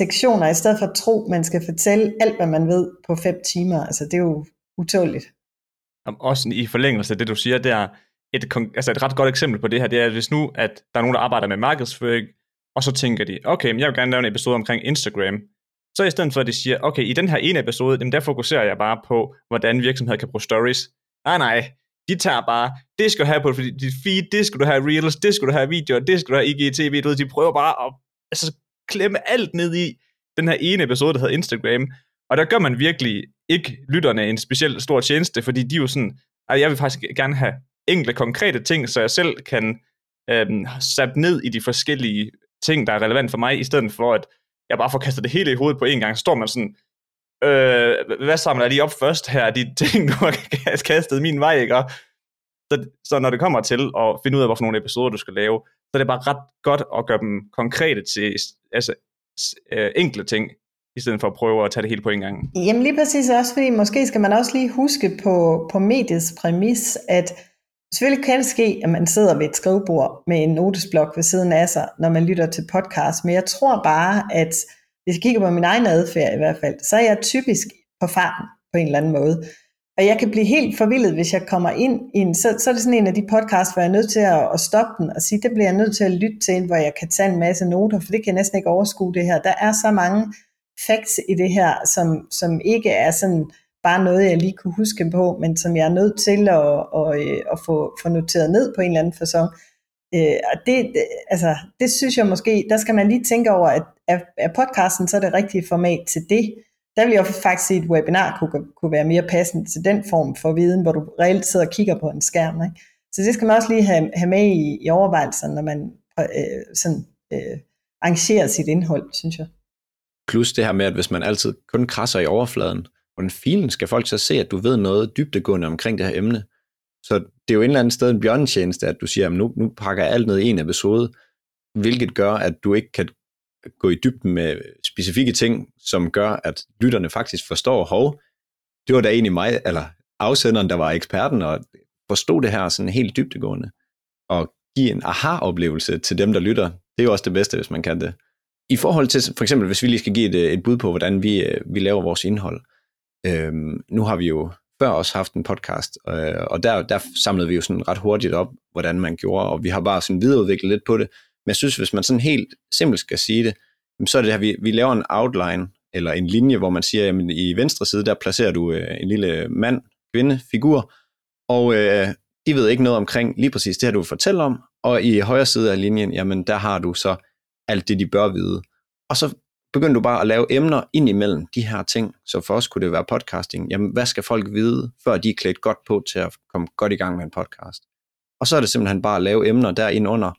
S3: sektioner, i stedet for at tro, man skal fortælle alt, hvad man ved på fem timer. Altså, det er jo utåligt.
S2: Om- Også i forlængelse af det, du siger, det er et, altså et ret godt eksempel på det her, det er, at hvis nu, at der er nogen, der arbejder med markedsføring, og så tænker de, okay, men jeg vil gerne lave en episode omkring Instagram, så i stedet for, at de siger, okay, i den her ene episode, jamen der fokuserer jeg bare på, hvordan virksomheder kan bruge stories. Nej, nej, de tager bare, det skal du have på dit feed, det skal du have reels, det skal du have videoer, det skal du have IGTV, du ved, de prøver bare at altså, klemme alt ned i den her ene episode, der hedder Instagram, og der gør man virkelig ikke lytterne en specielt stor tjeneste, fordi de er jo sådan, at jeg vil faktisk gerne have enkle, konkrete ting, så jeg selv kan øhm, sætte ned i de forskellige ting, der er relevant for mig, i stedet for at jeg bare får kastet det hele i hovedet på en gang, så står man sådan, øh, hvad samler de op først her, de <laughs> ting, du har kastet min vej, ikke? Så, så når det kommer til at finde ud af, hvorfor nogle episoder, du skal lave, så er det bare ret godt at gøre dem konkrete til altså, øh, enkle ting, i stedet for at prøve at tage det hele på en gang.
S3: Jamen lige præcis også, fordi måske skal man også lige huske på, på mediets præmis, at selvfølgelig kan det ske, at man sidder ved et skrivebord med en notesblok ved siden af sig, når man lytter til podcast, men jeg tror bare, at hvis jeg kigger på min egen adfærd i hvert fald, så er jeg typisk på farten på en eller anden måde. Og jeg kan blive helt forvildet, hvis jeg kommer ind i en, så, så er det sådan en af de podcasts, hvor jeg er nødt til at, at stoppe den og sige, det bliver jeg nødt til at lytte til, hvor jeg kan tage en masse noter, for det kan jeg næsten ikke overskue det her. Der er så mange facts i det her, som, som ikke er sådan bare noget, jeg lige kunne huske på, men som jeg er nødt til at, at, at, at få, få noteret ned på en eller anden fasong. Øh, og det, altså, det synes jeg måske, der skal man lige tænke over, at er podcasten så det rigtige format til det? Der vil jeg faktisk sige, at et webinar kunne, kunne være mere passende til den form for viden, hvor du reelt sidder og kigger på en skærm. Ikke? Så det skal man også lige have, have med i, i overvejelserne, når man øh, sådan, øh, arrangerer sit indhold, synes jeg.
S1: Plus det her med, at hvis man altid kun krasser i overfladen, hvordan filen skal folk så se, at du ved noget dybdegående omkring det her emne? Så det er jo en eller anden sted en bjørnetjeneste, at du siger, at nu, nu pakker jeg alt ned i en episode, hvilket gør, at du ikke kan gå i dybden med specifikke ting, som gør, at lytterne faktisk forstår, hov, det var da egentlig mig, eller afsenderen, der var eksperten, og forstod det her sådan helt dybdegående, og give en aha-oplevelse til dem, der lytter. Det er jo også det bedste, hvis man kan det. I forhold til, for eksempel, hvis vi lige skal give et, et bud på, hvordan vi, øh, vi laver vores indhold. Øhm, nu har vi jo før også haft en podcast, øh, og der, der samlede vi jo sådan ret hurtigt op, hvordan man gjorde, og vi har bare sådan videreudviklet lidt på det, men jeg synes, hvis man sådan helt simpelt skal sige det, så er det her, vi, vi laver en outline, eller en linje, hvor man siger, jamen i venstre side, der placerer du øh, en lille mand, kvinde, figur, og øh, de ved ikke noget omkring lige præcis det her, du vil fortælle om, og i højre side af linjen, jamen der har du så alt det, de bør vide. Og så begynder du bare at lave emner ind imellem de her ting, så for os kunne det være podcasting. Jamen, hvad skal folk vide, før de er klædt godt på til at komme godt i gang med en podcast? Og så er det simpelthen bare at lave emner derinde under,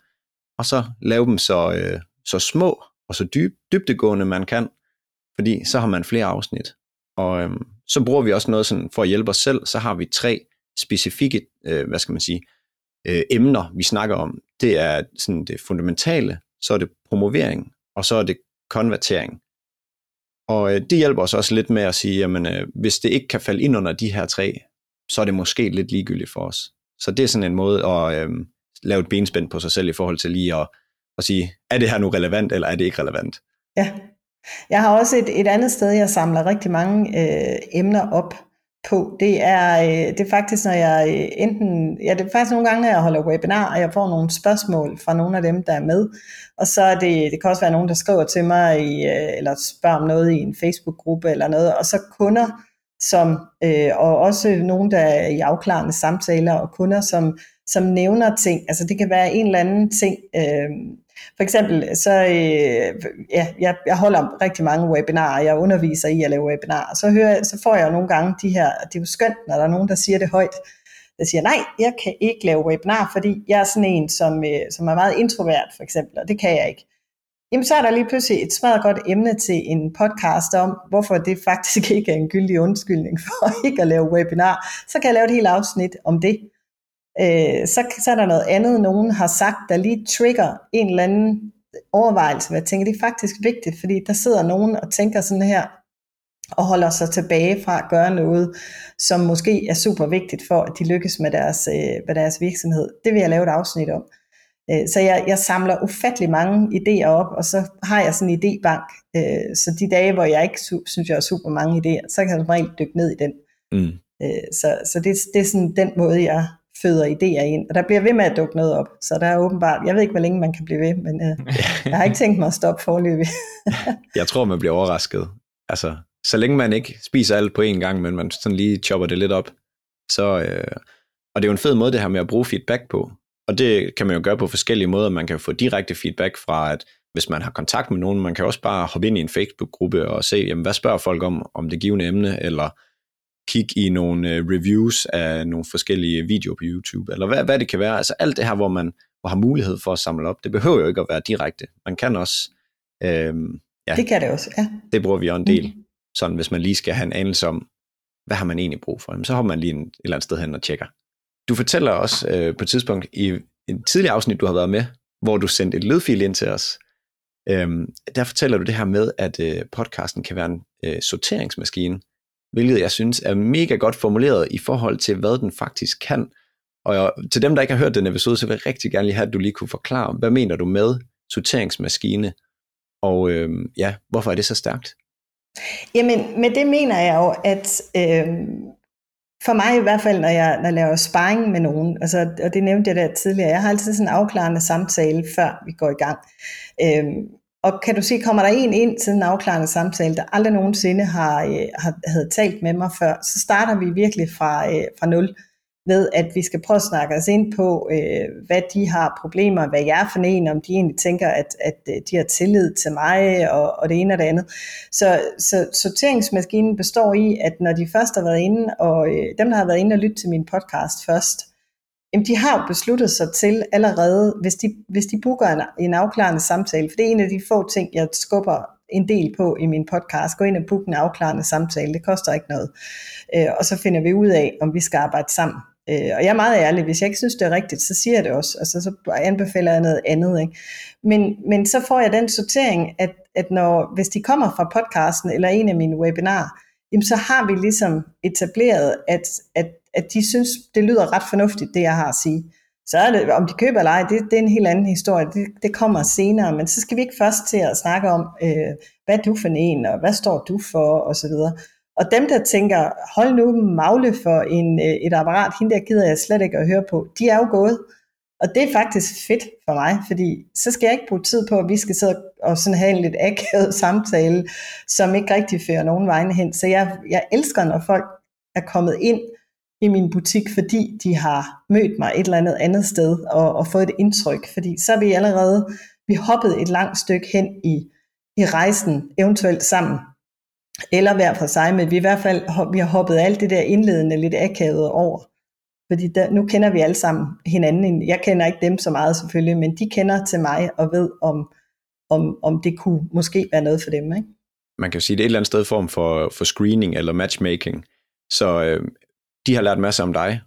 S1: og så lave dem så, øh, så små og så dyb, dybdegående man kan, fordi så har man flere afsnit. Og øhm, så bruger vi også noget sådan, for at hjælpe os selv, så har vi tre specifikke, øh, hvad skal man sige, øh, emner, vi snakker om. Det er sådan det fundamentale, så er det promovering, og så er det konvertering. Og øh, det hjælper os også lidt med at sige, jamen øh, hvis det ikke kan falde ind under de her tre, så er det måske lidt ligegyldigt for os. Så det er sådan en måde at øh, lave et benspænd på sig selv i forhold til lige at, at sige, er det her nu relevant, eller er det ikke relevant?
S3: Ja. Jeg har også et, et andet sted, jeg samler rigtig mange øh, emner op på. Det er, øh, det er faktisk, når jeg øh, enten, ja, det er faktisk nogle gange, når jeg holder webinar, og jeg får nogle spørgsmål fra nogle af dem, der er med. Og så er det, det kan også være nogen, der skriver til mig, i, øh, eller spørger om noget i en Facebook-gruppe eller noget. Og så kunder, som, øh, og også nogen, der er i afklarende samtaler, og kunder, som, som nævner ting. Altså det kan være en eller anden ting, øh, for eksempel, så øh, ja, jeg, jeg holder rigtig mange webinarer, jeg underviser i at lave webinarer, så, hører, så får jeg jo nogle gange de her, det er jo skønt, når der er nogen, der siger det højt, der siger, nej, jeg kan ikke lave webinar, fordi jeg er sådan en, som, øh, som er meget introvert, for eksempel, og det kan jeg ikke. Jamen, så er der lige pludselig et smadret godt emne til en podcast om, hvorfor det faktisk <laughs> ikke er en gyldig undskyldning for <laughs> ikke at lave webinar. Så kan jeg lave et helt afsnit om det øh, så, så er der noget andet, nogen har sagt, der lige trigger en eller anden overvejelse, hvad jeg tænker, det er faktisk vigtigt, fordi der sidder nogen og tænker sådan her, og holder sig tilbage fra at gøre noget, som måske er super vigtigt for, at de lykkes med deres, øh, med deres virksomhed. Det vil jeg lave et afsnit om. Øh, så jeg, jeg samler ufattelig mange idéer op, og så har jeg sådan en idébank. Øh, så de dage, hvor jeg ikke synes, jeg har super mange idéer, så kan jeg som regel dykke ned i den. Mm. Øh, så så det, det er sådan den måde, jeg, føder idéer ind, og der bliver ved med at dukke noget op, så der er åbenbart, jeg ved ikke, hvor længe man kan blive ved, men øh, <laughs> jeg har ikke tænkt mig at stoppe forløbig. <laughs>
S1: jeg tror, man bliver overrasket. Altså, så længe man ikke spiser alt på én gang, men man sådan lige chopper det lidt op, så, øh, og det er jo en fed måde det her med at bruge feedback på, og det kan man jo gøre på forskellige måder. Man kan få direkte feedback fra, at hvis man har kontakt med nogen, man kan også bare hoppe ind i en Facebook-gruppe og se, jamen, hvad spørger folk om, om det givende emne, eller kigge i nogle øh, reviews af nogle forskellige videoer på YouTube, eller hvad, hvad det kan være. Altså alt det her, hvor man hvor har mulighed for at samle op. Det behøver jo ikke at være direkte. Man kan også... Øh,
S3: ja, det kan det også, ja.
S1: Det bruger vi jo en del. Mm. sådan hvis man lige skal have en anelse om, hvad har man egentlig brug for, jamen, så hopper man lige en, et eller andet sted hen og tjekker. Du fortæller også øh, på et tidspunkt i en tidligere afsnit, du har været med, hvor du sendte et lydfil ind til os, øhm, der fortæller du det her med, at øh, podcasten kan være en øh, sorteringsmaskine, hvilket jeg synes er mega godt formuleret i forhold til, hvad den faktisk kan. Og jeg, til dem, der ikke har hørt den episode, så vil jeg rigtig gerne lige have, at du lige kunne forklare, hvad mener du med sorteringsmaskine, og øh, ja, hvorfor er det så stærkt?
S3: Jamen, med det mener jeg jo, at øh, for mig i hvert fald, når jeg, når jeg laver sparring med nogen, altså, og det nævnte jeg der tidligere, jeg har altid sådan en afklarende samtale, før vi går i gang. Øhm, og kan du sige, kommer der en ind til en afklarende samtale, der aldrig nogensinde har, øh, har havde talt med mig før, så starter vi virkelig fra, øh, fra nul ved, at vi skal prøve at snakke os ind på, øh, hvad de har problemer, hvad jeg er for en, om de egentlig tænker, at, at øh, de har tillid til mig, og, og det ene og det andet. Så, så sorteringsmaskinen består i, at når de først har været inde, og øh, dem, der har været inde og lytte til min podcast først, jamen de har jo besluttet sig til allerede, hvis de, hvis de booker en, en afklarende samtale, for det er en af de få ting, jeg skubber en del på i min podcast. Gå ind og book en afklarende samtale, det koster ikke noget. Øh, og så finder vi ud af, om vi skal arbejde sammen. Øh, og jeg er meget ærlig, hvis jeg ikke synes, det er rigtigt, så siger jeg det også. Altså, så anbefaler jeg noget andet. Ikke? Men, men så får jeg den sortering, at, at når, hvis de kommer fra podcasten eller en af mine webinarer, jamen så har vi ligesom etableret, at, at, at de synes, det lyder ret fornuftigt, det jeg har at sige. Så er det, om de køber eller ej, det, det er en helt anden historie. Det, det kommer senere, men så skal vi ikke først til at snakke om, øh, hvad er du for en, og hvad står du for, og så videre. Og dem, der tænker, hold nu magle for en, øh, et apparat, hende der gider jeg slet ikke at høre på, de er jo gået. Og det er faktisk fedt for mig, fordi så skal jeg ikke bruge tid på, at vi skal sidde og sådan have en lidt akavet <laughs> samtale, som ikke rigtig fører nogen vegne hen. Så jeg, jeg elsker, når folk er kommet ind i min butik, fordi de har mødt mig et eller andet andet sted og, og fået et indtryk. Fordi så er vi allerede, vi hoppet et langt stykke hen i, i rejsen, eventuelt sammen eller hver for sig, men vi i hvert fald vi har hoppet alt det der indledende lidt akavet over. Fordi der, nu kender vi alle sammen hinanden. Jeg kender ikke dem så meget selvfølgelig, men de kender til mig og ved, om, om, om det kunne måske være noget for dem. Ikke?
S1: Man kan jo sige, det er et eller andet sted form for, for screening eller matchmaking. Så øh, de har lært masser om dig,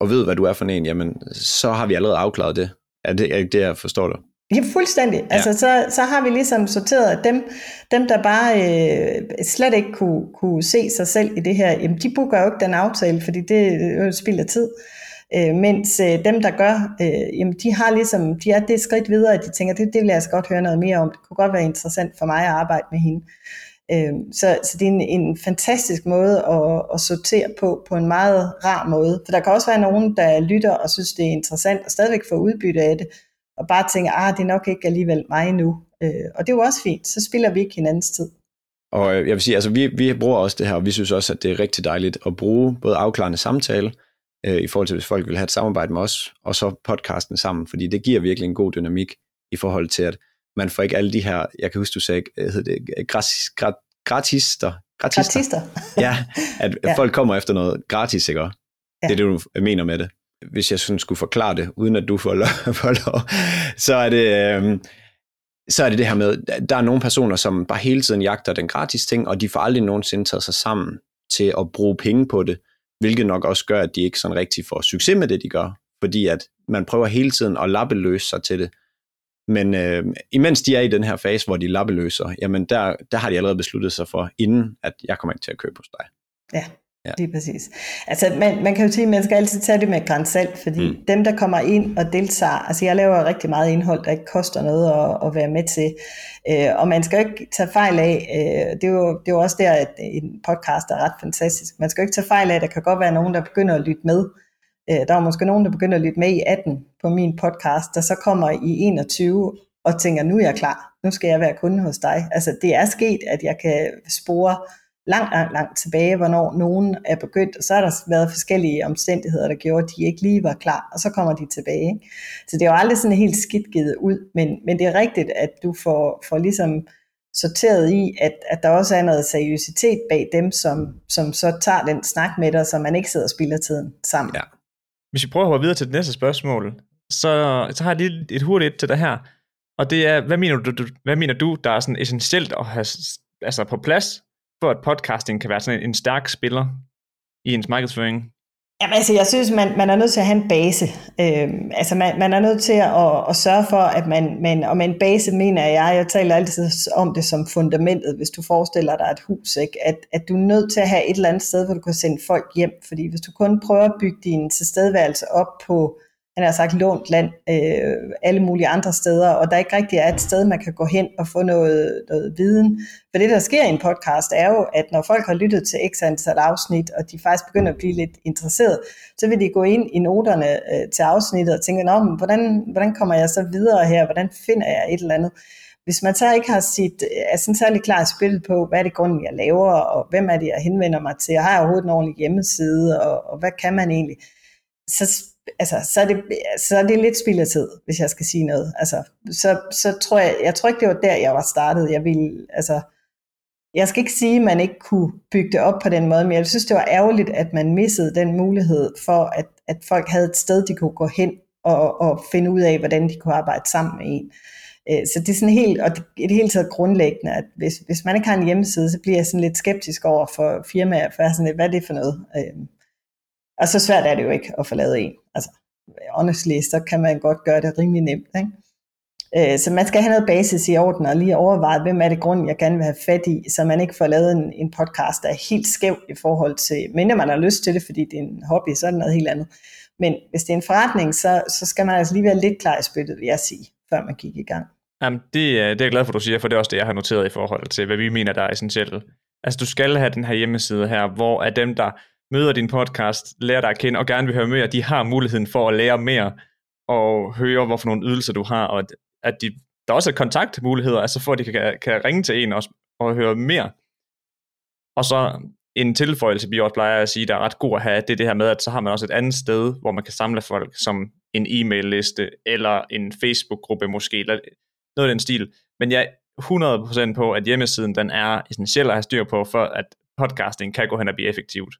S1: og ved, hvad du er for en, jamen, så har vi allerede afklaret det. Er det, er det jeg forstår dig?
S3: Ja, fuldstændig. Ja. Altså, så, så har vi ligesom sorteret dem, dem der bare øh, slet ikke kunne, kunne se sig selv i det her, jamen de booker jo ikke den aftale, fordi det øh, spilder tid. Øh, mens øh, dem, der gør, øh, jamen de har ligesom, de er det skridt videre, at de tænker, det, det vil jeg altså godt høre noget mere om. Det kunne godt være interessant for mig at arbejde med hende. Øh, så, så det er en, en fantastisk måde at, at sortere på, på en meget rar måde. For der kan også være nogen, der lytter og synes, det er interessant og stadigvæk får udbytte af det, og bare tænker, ah, det er nok ikke alligevel mig nu. Øh, og det er jo også fint, så spiller vi ikke hinandens tid.
S1: Og øh, jeg vil sige, altså vi, vi bruger også det her, og vi synes også, at det er rigtig dejligt at bruge både afklarende samtale, øh, i forhold til, hvis folk vil have et samarbejde med os, og så podcasten sammen, fordi det giver virkelig en god dynamik i forhold til, at man får ikke alle de her, jeg kan huske, du sagde, hed det, gratis, grat, gratister,
S3: gratister. gratister.
S1: ja, at <laughs> ja. folk kommer efter noget gratis, ikke? Ja. Det er det, du mener med det hvis jeg sådan skulle forklare det, uden at du får lov, får lov så er det... Øh, så er det det her med, der er nogle personer, som bare hele tiden jagter den gratis ting, og de får aldrig nogensinde taget sig sammen til at bruge penge på det, hvilket nok også gør, at de ikke sådan rigtig får succes med det, de gør, fordi at man prøver hele tiden at lappeløse sig til det. Men øh, imens de er i den her fase, hvor de lappeløser, jamen der, der har de allerede besluttet sig for, inden at jeg kommer ikke til at købe hos dig.
S3: Ja, Ja. Lige præcis. Altså, man, man kan jo sige, at man skal altid tage det med grænsalt, fordi mm. dem, der kommer ind og deltager, altså jeg laver rigtig meget indhold, der ikke koster noget at, at være med til, øh, og man skal jo ikke tage fejl af, øh, det, er jo, det er jo også der, at en podcast er ret fantastisk, man skal jo ikke tage fejl af, at der kan godt være nogen, der begynder at lytte med, øh, der er måske nogen, der begynder at lytte med i 18 på min podcast, der så kommer i 21 og tænker, nu er jeg klar, nu skal jeg være kunde hos dig. Altså det er sket, at jeg kan spore langt, langt, langt tilbage, hvornår nogen er begyndt, og så har der været forskellige omstændigheder, der gjorde, at de ikke lige var klar, og så kommer de tilbage. Ikke? Så det er jo aldrig sådan helt skidt givet ud, men, men det er rigtigt, at du får, får ligesom sorteret i, at, at der også er noget seriøsitet bag dem, som, som så tager den snak med dig, så man ikke sidder og spilder tiden sammen. Ja.
S2: Hvis vi prøver at hoppe videre til det næste spørgsmål, så, så har jeg lige et hurtigt til dig her, og det er, hvad mener du, du, hvad mener du der er sådan essentielt at have altså på plads for at podcasting kan være sådan en, en stærk spiller i ens markedsføring?
S3: Jamen altså, jeg synes, man, man er nødt til at have en base. Øhm, altså, man, man er nødt til at, at sørge for, at man, man, og med en base mener jeg, jeg taler altid om det som fundamentet, hvis du forestiller dig et hus, ikke? At, at du er nødt til at have et eller andet sted, hvor du kan sende folk hjem, fordi hvis du kun prøver at bygge din tilstedeværelse op på han har sagt lånt land øh, alle mulige andre steder, og der ikke rigtig er et sted, man kan gå hen og få noget, noget viden. For det, der sker i en podcast, er jo, at når folk har lyttet til x antal afsnit, og de faktisk begynder at blive lidt interesseret, så vil de gå ind i noterne øh, til afsnittet og tænke, Nå, men hvordan, hvordan kommer jeg så videre her? Hvordan finder jeg et eller andet? Hvis man så ikke har sit, øh, er sådan særlig klart spil på, hvad er det grunden, jeg laver, og hvem er det, jeg henvender mig til, og har jeg overhovedet en ordentlig hjemmeside, og, og hvad kan man egentlig, så altså, så, er det, så er det lidt spild af tid, hvis jeg skal sige noget. Altså, så, så tror jeg, jeg tror ikke, det var der, jeg var startet. Jeg ville, altså, jeg skal ikke sige, at man ikke kunne bygge det op på den måde, men jeg synes, det var ærgerligt, at man missede den mulighed for, at, at folk havde et sted, de kunne gå hen og, og finde ud af, hvordan de kunne arbejde sammen med en. Øh, så det er sådan helt, og det er det hele taget grundlæggende, at hvis, hvis man ikke har en hjemmeside, så bliver jeg sådan lidt skeptisk over for firmaer, for jeg er sådan lidt, hvad er det for noget? Øh, og så svært er det jo ikke at få lavet en. Altså, honestly, så kan man godt gøre det rimelig nemt. Ikke? Øh, så man skal have noget basis i orden, og lige overveje, hvem er det grund, jeg gerne vil have fat i, så man ikke får lavet en, en podcast, der er helt skæv i forhold til, mindre man har lyst til det, fordi det er en hobby, så er det noget helt andet. Men hvis det er en forretning, så, så skal man altså lige være lidt klar i spyttet, vil jeg sige, før man gik i gang.
S2: Jamen, det, er, det er jeg glad for, du siger, for det er også det, jeg har noteret i forhold til, hvad vi mener, der er essentielt. Altså, du skal have den her hjemmeside her, hvor er dem, der møder din podcast, lærer dig at kende og gerne vil høre mere, de har muligheden for at lære mere og høre, hvorfor nogle ydelser du har, og at de, der også er kontaktmuligheder, altså for at de kan, kan ringe til en og, og høre mere. Og så en tilføjelse, vi også plejer at sige, der er ret god at have, det er det her med, at så har man også et andet sted, hvor man kan samle folk, som en e-mail-liste, eller en Facebook-gruppe måske, eller noget af den stil. Men jeg er 100% på, at hjemmesiden den er essentiel at have styr på, for at podcasting kan gå hen og blive effektivt.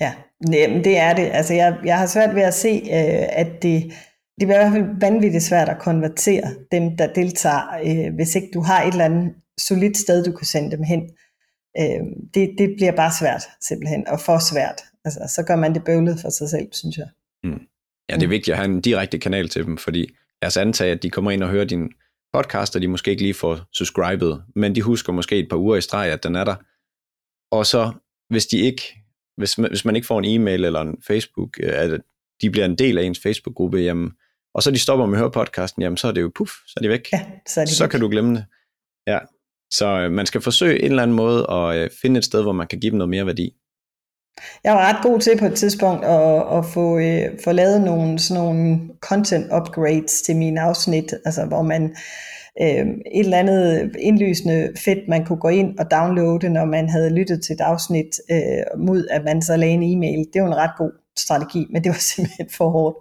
S3: Ja, jamen, det er det. Altså, jeg, jeg har svært ved at se, øh, at det, det bliver i hvert fald vanvittigt svært at konvertere dem, der deltager, øh, hvis ikke du har et eller andet solidt sted, du kan sende dem hen. Øh, det, det bliver bare svært, simpelthen, og for svært. Altså, så gør man det bøvlet for sig selv, synes jeg.
S1: Mm. Ja, det er vigtigt at have en direkte kanal til dem, fordi lad os antage, at de kommer ind og hører din podcast, og de måske ikke lige får subscribet, men de husker måske et par uger i streg, at den er der. Og så, hvis de ikke hvis man, hvis man ikke får en e-mail eller en Facebook, øh, at de bliver en del af ens Facebook-gruppe, jamen, og så de stopper med at høre podcasten, jamen så er det jo puff, så er de væk.
S3: Ja, så er de
S1: så
S3: væk.
S1: kan du glemme det. Ja. Så øh, man skal forsøge en eller anden måde at øh, finde et sted, hvor man kan give dem noget mere værdi.
S3: Jeg var ret god til på et tidspunkt at, at få, øh, få lavet nogle, sådan nogle content upgrades til mine afsnit, altså hvor man øh, et eller andet indlysende fedt, man kunne gå ind og downloade, når man havde lyttet til et afsnit, øh, mod at man så lagde en e-mail. Det var en ret god strategi, men det var <laughs> simpelthen for hårdt.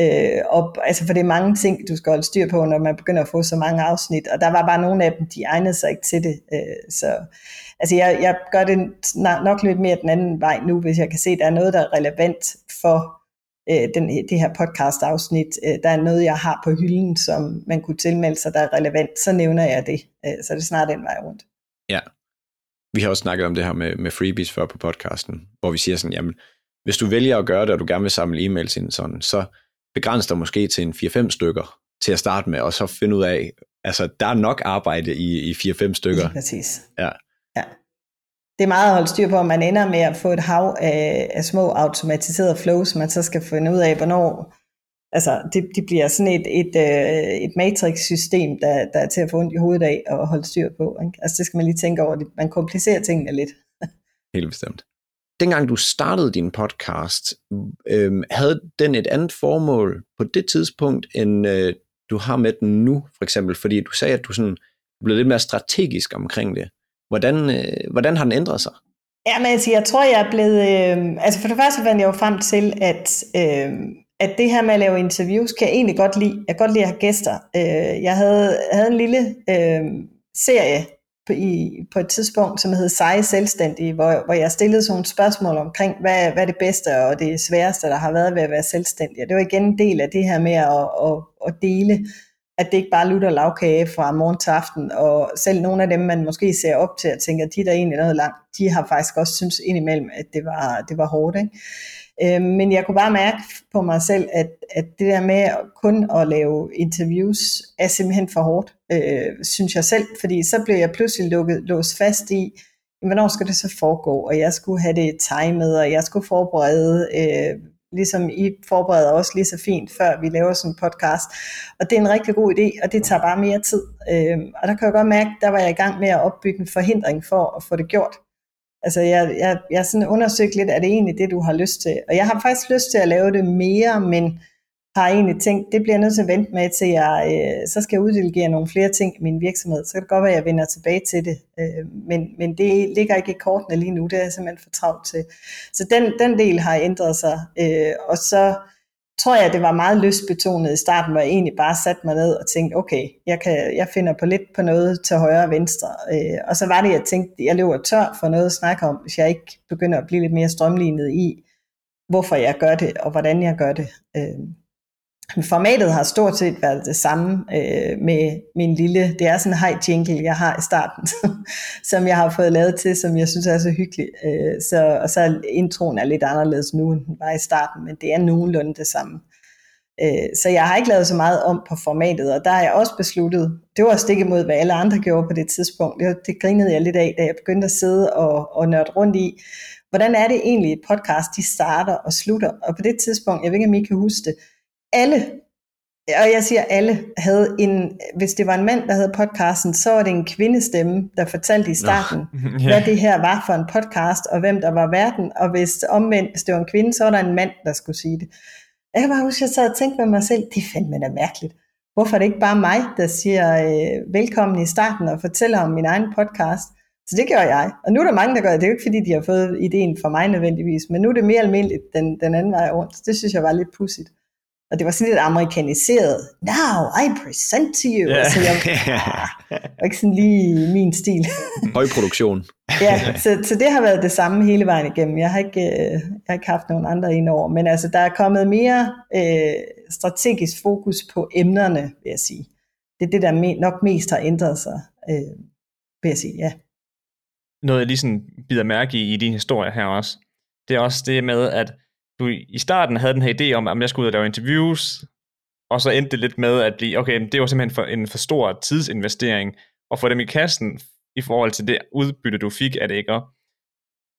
S3: Øh, og, altså for det er mange ting, du skal holde styr på, når man begynder at få så mange afsnit, og der var bare nogle af dem, de egnede sig ikke til det. Øh, så altså jeg, jeg gør det nok lidt mere den anden vej nu, hvis jeg kan se, at der er noget, der er relevant for øh, den, det her podcast afsnit, øh, der er noget, jeg har på hylden, som man kunne tilmelde sig, der er relevant, så nævner jeg det. Øh, så det er snart den vej rundt.
S1: Ja. Vi har også snakket om det her med, med freebies før på podcasten, hvor vi siger sådan, jamen, hvis du vælger at gøre det, og du gerne vil samle e-mails ind sådan, så begræns dig måske til en 4-5 stykker til at starte med, og så finde ud af, altså der er nok arbejde i, i 4-5 stykker. Ja,
S3: præcis.
S1: Ja.
S3: Det er meget at holde styr på, at man ender med at få et hav af, af små automatiserede flows, man så skal finde ud af, hvornår altså det, det bliver sådan et, et, et, et matrix-system, der, der er til at få ondt i hovedet af og holde styr på. Ikke? Altså det skal man lige tænke over, man komplicerer tingene lidt.
S1: Helt bestemt. Dengang du startede din podcast, øhm, havde den et andet formål på det tidspunkt, end øh, du har med den nu, for eksempel? Fordi du sagde, at du sådan blev lidt mere strategisk omkring det. Hvordan, øh, hvordan har den ændret sig?
S3: Ja, men altså, jeg tror, jeg er blevet... Øh, altså for det første fandt jeg jo frem til, at, øh, at det her med at lave interviews, kan jeg egentlig godt lide. Jeg kan godt lide at have gæster. Øh, jeg havde, havde en lille øh, serie på, i, på et tidspunkt, som hed Seje Selvstændige, hvor, hvor jeg stillede sådan nogle spørgsmål omkring, hvad, hvad er det bedste og det sværeste, der har været ved at være selvstændig. Og det var igen en del af det her med at, at, at dele at det ikke bare lutter lavkage fra morgen til aften, og selv nogle af dem, man måske ser op til og tænker, de der egentlig noget langt, de har faktisk også synes indimellem, at det var, det var hårdt. Ikke? Øh, men jeg kunne bare mærke på mig selv, at, at det der med kun at lave interviews, er simpelthen for hårdt, øh, synes jeg selv, fordi så blev jeg pludselig lukket, låst fast i, hvornår skal det så foregå, og jeg skulle have det timet, og jeg skulle forberede øh, ligesom I forbereder os lige så fint, før vi laver sådan en podcast. Og det er en rigtig god idé, og det tager bare mere tid. Øh, og der kan jeg godt mærke, der var jeg i gang med at opbygge en forhindring for at få det gjort. Altså jeg, jeg, jeg sådan undersøgt lidt, er det egentlig det, du har lyst til? Og jeg har faktisk lyst til at lave det mere, men har egentlig tænkt, det bliver jeg nødt til at vente med, til jeg, øh, så skal jeg uddelegere nogle flere ting i min virksomhed. Så kan det godt være, at jeg vender tilbage til det. Øh, men, men det ligger ikke i kortene lige nu, det er jeg simpelthen for travlt til. Så den, den del har ændret sig. Øh, og så tror jeg, det var meget lystbetonet i starten, hvor jeg egentlig bare satte mig ned og tænkte, okay, jeg, kan, jeg finder på lidt på noget til højre og venstre. Øh, og så var det, jeg tænkte, jeg løber tør for noget at snakke om, hvis jeg ikke begynder at blive lidt mere strømlignet i, hvorfor jeg gør det, og hvordan jeg gør det. Øh, Formatet har stort set været det samme øh, med min lille, det er sådan en hej jingle, jeg har i starten, <laughs> som jeg har fået lavet til, som jeg synes er så hyggelig. Øh, så, og så introen er lidt anderledes nu, end den var i starten, men det er nogenlunde det samme. Øh, så jeg har ikke lavet så meget om på formatet, og der har jeg også besluttet, det var stik imod, hvad alle andre gjorde på det tidspunkt. Det, det grinede jeg lidt af, da jeg begyndte at sidde og, og nørde rundt i, hvordan er det egentlig et podcast, de starter og slutter. Og på det tidspunkt, jeg ved ikke, om I kan huske det, alle, og jeg siger alle, havde en, hvis det var en mand, der havde podcasten, så var det en kvindestemme, der fortalte i starten, <laughs> Nå, yeah. hvad det her var for en podcast, og hvem der var verden, og hvis omvendt, hvis det var en kvinde, så var der en mand, der skulle sige det. Jeg kan bare huske, at jeg sad og tænkte med mig selv, det fandt man da mærkeligt. Hvorfor er det ikke bare mig, der siger øh, velkommen i starten og fortæller om min egen podcast? Så det gør jeg. Og nu er der mange, der gør det. Det er jo ikke, fordi de har fået ideen for mig nødvendigvis, men nu er det mere almindeligt den, den anden vej rundt. Det synes jeg var lidt pudsigt. Og det var sådan lidt amerikaniseret. Now I present to you. Yeah. Så jeg <laughs> var ikke sådan lige min stil. <laughs>
S1: Høj produktion. <laughs>
S3: ja, så, så det har været det samme hele vejen igennem. Jeg har ikke, øh, jeg har ikke haft nogen andre ind over. Men altså, der er kommet mere øh, strategisk fokus på emnerne, vil jeg sige. Det er det, der me- nok mest har ændret sig, øh, vil jeg sige, ja.
S2: Noget, jeg lige sådan bider mærke i i din historie her også, det er også det med, at du i starten havde den her idé om, at jeg skulle ud og lave interviews, og så endte det lidt med at blive, okay, det var simpelthen for, en for stor tidsinvestering, og få dem i kassen i forhold til det udbytte, du fik af det, ikke?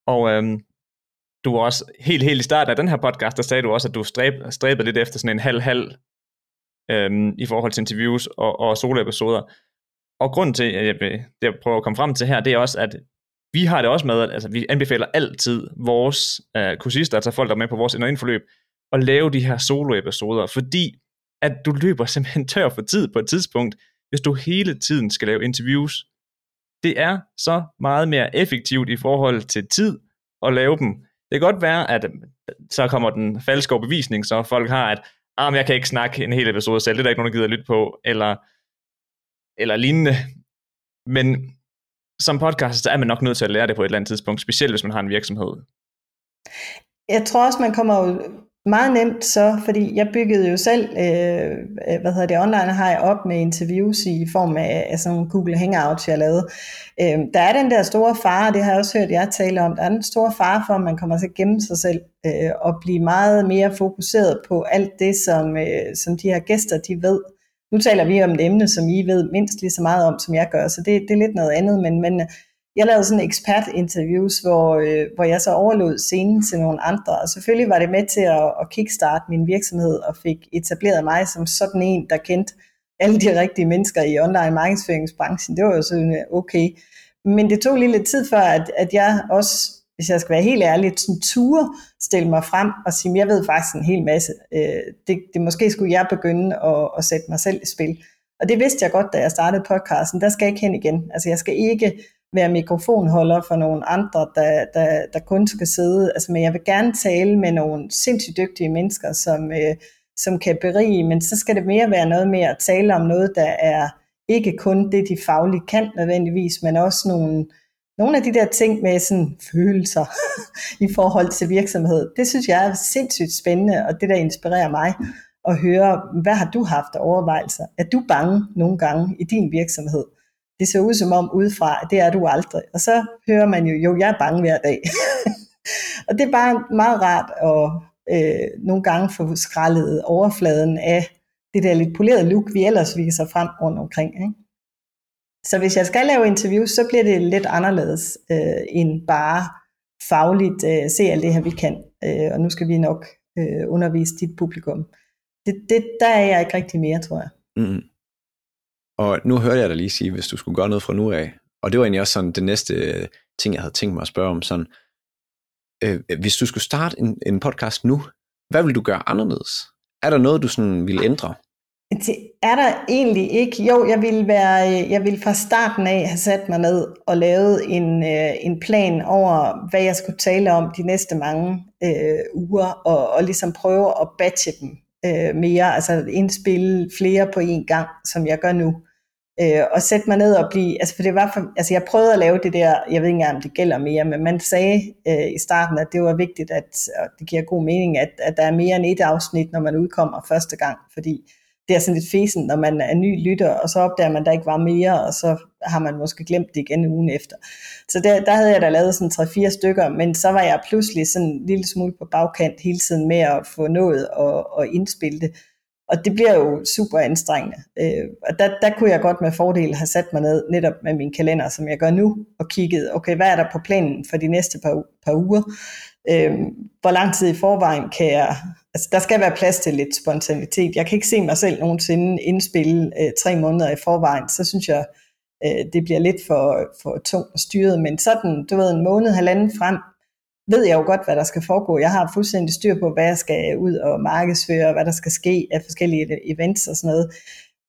S2: Og øhm, du var også helt, helt i starten af den her podcast, der sagde du også, at du stræb, stræbede lidt efter sådan en halv-halv øhm, i forhold til interviews og, og soloepisoder. Og grunden til, at jeg, det jeg prøver at komme frem til her, det er også, at vi har det også med, at altså, vi anbefaler altid vores øh, kursister, altså folk, der er med på vores forløb, at lave de her solo-episoder, fordi at du løber <laughs> simpelthen tør for tid på et tidspunkt, hvis du hele tiden skal lave interviews. Det er så meget mere effektivt i forhold til tid at lave dem. Det kan godt være, at øh, så kommer den falske overbevisning, så folk har, at ah, men jeg kan ikke snakke en hel episode selv, det er der ikke nogen, der gider at lytte på, eller, eller lignende. Men som podcaster, så er man nok nødt til at lære det på et eller andet tidspunkt, specielt hvis man har en virksomhed.
S3: Jeg tror også, man kommer jo meget nemt så, fordi jeg byggede jo selv, øh, hvad hedder det, online har jeg op med interviews i form af, af sådan Google Hangouts, jeg lavede. Øh, der er den der store fare, det har jeg også hørt jeg tale om, der er den store fare for, at man kommer til at gemme sig selv øh, og blive meget mere fokuseret på alt det, som, øh, som de her gæster, de ved. Nu taler vi om et emne, som I ved mindst lige så meget om, som jeg gør, så det, det er lidt noget andet, men, men øh, jeg lavede sådan ekspertinterviews, hvor, øh, hvor jeg så overlod scenen til nogle andre, og selvfølgelig var det med til at, at kickstarte min virksomhed, og fik etableret mig som sådan en, der kendte alle de rigtige mennesker i online markedsføringsbranchen. Det var jo sådan øh, okay. Men det tog lige lidt tid før, at, at jeg også hvis jeg skal være helt ærlig, sådan ture stille mig frem og sige, jeg ved faktisk en hel masse. Øh, det, det måske skulle jeg begynde at, at sætte mig selv i spil. Og det vidste jeg godt, da jeg startede podcasten. Der skal jeg ikke hen igen. Altså jeg skal ikke være mikrofonholder for nogle andre, der, der, der kun skal sidde. Altså, men jeg vil gerne tale med nogle sindssygt dygtige mennesker, som, øh, som kan berige, men så skal det mere være noget med at tale om noget, der er ikke kun det, de faglige kan nødvendigvis, men også nogle, nogle af de der ting med sådan følelser <laughs> i forhold til virksomhed, det synes jeg er sindssygt spændende, og det der inspirerer mig. at høre, hvad har du haft af overvejelser? Er du bange nogle gange i din virksomhed? Det ser ud som om udefra, det er du aldrig. Og så hører man jo, jo, jeg er bange hver dag. <laughs> og det er bare meget rart at øh, nogle gange få skrællet overfladen af det der lidt polerede look, vi ellers viser frem rundt omkring. Ikke? Så hvis jeg skal lave interviews, så bliver det lidt anderledes øh, end bare fagligt øh, se alt det her, vi kan. Øh, og nu skal vi nok øh, undervise dit publikum. Det, det, der er jeg ikke rigtig mere, tror jeg.
S1: Mm. Og nu hørte jeg dig lige sige, hvis du skulle gøre noget fra nu af, og det var egentlig også sådan det næste øh, ting, jeg havde tænkt mig at spørge om, sådan, øh, hvis du skulle starte en, en podcast nu, hvad vil du gøre anderledes? Er der noget, du sådan ville ændre?
S3: Det er der egentlig ikke. Jo, jeg ville, være, øh, jeg ville fra starten af have sat mig ned og lavet en, øh, en plan over, hvad jeg skulle tale om de næste mange øh, uger, og, og ligesom prøve at batche dem øh, mere, altså indspille flere på en gang, som jeg gør nu øh, og sætte mig ned og blive, altså for det var for, altså jeg prøvede at lave det der, jeg ved ikke engang om det gælder mere, men man sagde øh, i starten, at det var vigtigt, at, og det giver god mening, at, at der er mere end et afsnit, når man udkommer første gang, fordi det er sådan lidt fesen, når man er ny lytter, og så opdager man, at der ikke var mere, og så har man måske glemt det igen ugen efter. Så der, der havde jeg da lavet sådan 3-4 stykker, men så var jeg pludselig sådan en lille smule på bagkant hele tiden med at få nået og, og indspille det. Og det bliver jo super anstrengende. Øh, og der, der kunne jeg godt med fordel have sat mig ned netop med min kalender, som jeg gør nu, og kigget, okay, hvad er der på planen for de næste par, par uger? Øh, hvor lang tid i forvejen kan jeg... Altså, der skal være plads til lidt spontanitet. Jeg kan ikke se mig selv nogensinde indspille øh, tre måneder i forvejen. Så synes jeg, øh, det bliver lidt for, for tungt og styret. Men sådan, du ved, en måned, halvanden frem, ved jeg jo godt, hvad der skal foregå. Jeg har fuldstændig styr på, hvad jeg skal ud og markedsføre, hvad der skal ske af forskellige e-, events og sådan noget.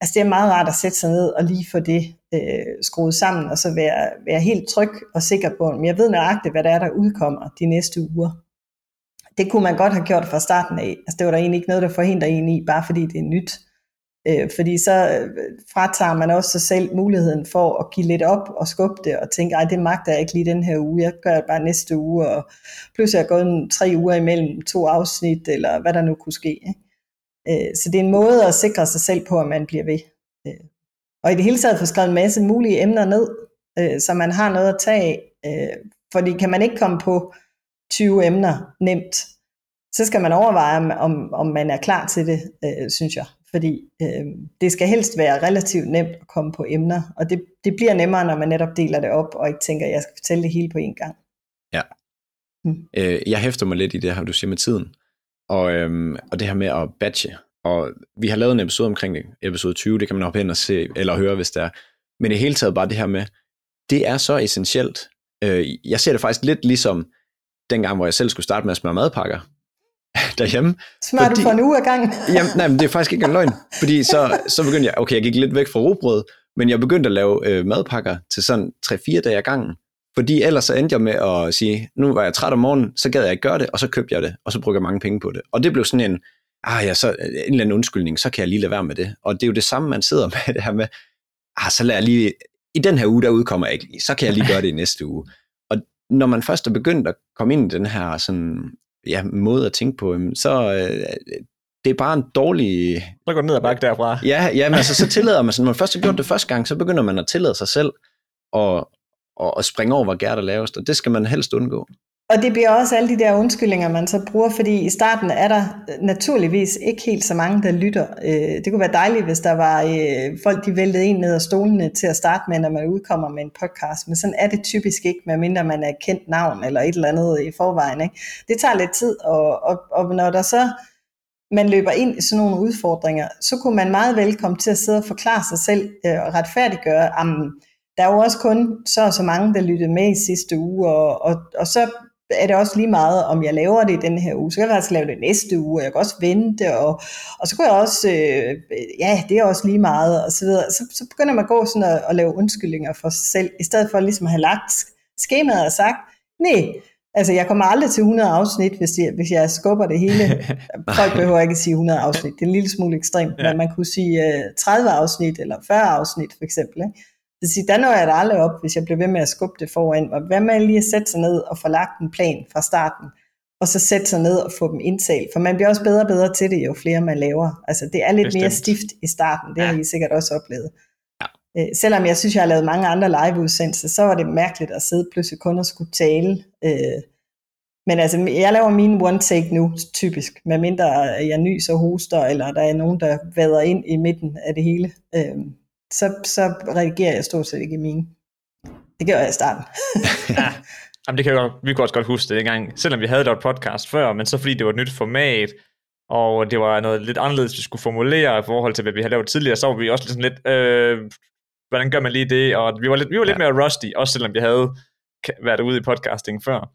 S3: Altså det er meget rart at sætte sig ned og lige få det øh, skruet sammen, og så være, være helt tryg og sikker på, at jeg ved nøjagtigt, hvad der er, der udkommer de næste uger. Det kunne man godt have gjort fra starten af. Altså det var der egentlig ikke noget, der forhindrer en i, bare fordi det er nyt. Øh, fordi så øh, fratager man også sig selv muligheden for at give lidt op og skubbe det og tænke, ej det magter jeg ikke lige den her uge, jeg gør det bare næste uge, og pludselig er gået tre uger imellem to afsnit, eller hvad der nu kunne ske. Ikke? Øh, så det er en måde at sikre sig selv på, at man bliver ved. Øh, og i det hele taget få skrevet en masse mulige emner ned, øh, så man har noget at tage af. Øh, fordi kan man ikke komme på 20 emner nemt, så skal man overveje, om, om man er klar til det, øh, synes jeg fordi øh, det skal helst være relativt nemt at komme på emner, og det, det bliver nemmere, når man netop deler det op, og ikke tænker, at jeg skal fortælle det hele på en gang.
S1: Ja. Hmm. Øh, jeg hæfter mig lidt i det her, du siger med tiden, og, øhm, og det her med at batche, og vi har lavet en episode omkring det, episode 20, det kan man hoppe ind og se, eller høre, hvis det er, men i hele taget bare det her med, det er så essentielt. Øh, jeg ser det faktisk lidt ligesom dengang, hvor jeg selv skulle starte med at smøre madpakker, <laughs> derhjemme.
S3: Smør du for en uge ad gang? <laughs>
S1: jamen, nej, men det er faktisk ikke en løgn. Fordi så, så begyndte jeg, okay, jeg gik lidt væk fra robrød, men jeg begyndte at lave øh, madpakker til sådan 3-4 dage ad gangen. Fordi ellers så endte jeg med at sige, nu var jeg træt om morgenen, så gad jeg ikke gøre det, og så købte jeg det, og så brugte jeg mange penge på det. Og det blev sådan en, ah ja, så en eller anden undskyldning, så kan jeg lige lade være med det. Og det er jo det samme, man sidder <laughs> med det her med, ah, så lader jeg lige, i den her uge, der udkommer jeg ikke så kan jeg lige gøre det i næste uge. Når man først er begyndt at komme ind i den her sådan ja, måde at tænke på, så øh, det er bare en dårlig...
S2: Så går det ned ad bakke derfra.
S1: Ja, ja men altså, så tillader man sig, når man først har gjort det første gang, så begynder man at tillade sig selv og, og, og springe over, hvor gært er lavest, og det skal man helst undgå.
S3: Og det bliver også alle de der undskyldninger, man så bruger, fordi i starten er der øh, naturligvis ikke helt så mange, der lytter. Øh, det kunne være dejligt, hvis der var øh, folk, de væltede ind ned af stolene til at starte med, når man udkommer med en podcast, men sådan er det typisk ikke, medmindre man er kendt navn eller et eller andet i forvejen. Ikke? Det tager lidt tid, og, og, og når der så man løber ind i sådan nogle udfordringer, så kunne man meget vel komme til at sidde og forklare sig selv og retfærdiggøre, at der er jo også kun så og så mange, der lyttede med i sidste uge, og, og, og så er det også lige meget, om jeg laver det i den her uge. Så kan jeg faktisk lave det næste uge, og jeg kan også vente, og, og så kan jeg også, øh, ja, det er også lige meget, og så videre. Så, så begynder man at gå sådan og, og lave undskyldninger for sig selv, i stedet for ligesom at have lagt skemaet og sagt, nej, altså jeg kommer aldrig til 100 afsnit, hvis jeg, hvis jeg skubber det hele. <laughs> Folk behøver ikke at sige 100 afsnit, det er en lille smule ekstremt, ja. men man kunne sige øh, 30 afsnit, eller 40 afsnit for eksempel, ikke? Så sige, der når jeg da aldrig op, hvis jeg bliver ved med at skubbe det foran. Og hvad med lige at sætte sig ned og få lagt en plan fra starten, og så sætte sig ned og få dem indtalt. For man bliver også bedre og bedre til det, jo flere man laver. Altså det er lidt Bestemt. mere stift i starten, det ja. har I sikkert også oplevet. Ja. Øh, selvom jeg synes, jeg har lavet mange andre liveudsendelser, så var det mærkeligt at sidde pludselig kun og skulle tale. Øh, men altså, jeg laver min one take nu, typisk, med mindre jeg nys og hoster, eller der er nogen, der vader ind i midten af det hele. Øh, så, så reagerer jeg stort set ikke i mine. Det gør jeg i starten. <laughs>
S2: ja. Jamen, det kan godt, vi kan også godt huske det engang, selvom vi havde lavet podcast før, men så fordi det var et nyt format, og det var noget lidt anderledes, vi skulle formulere i forhold til, hvad vi havde lavet tidligere, så var vi også sådan lidt, øh, hvordan gør man lige det, og vi var lidt, vi var lidt ja. mere rusty, også selvom vi havde været ude i podcasting før.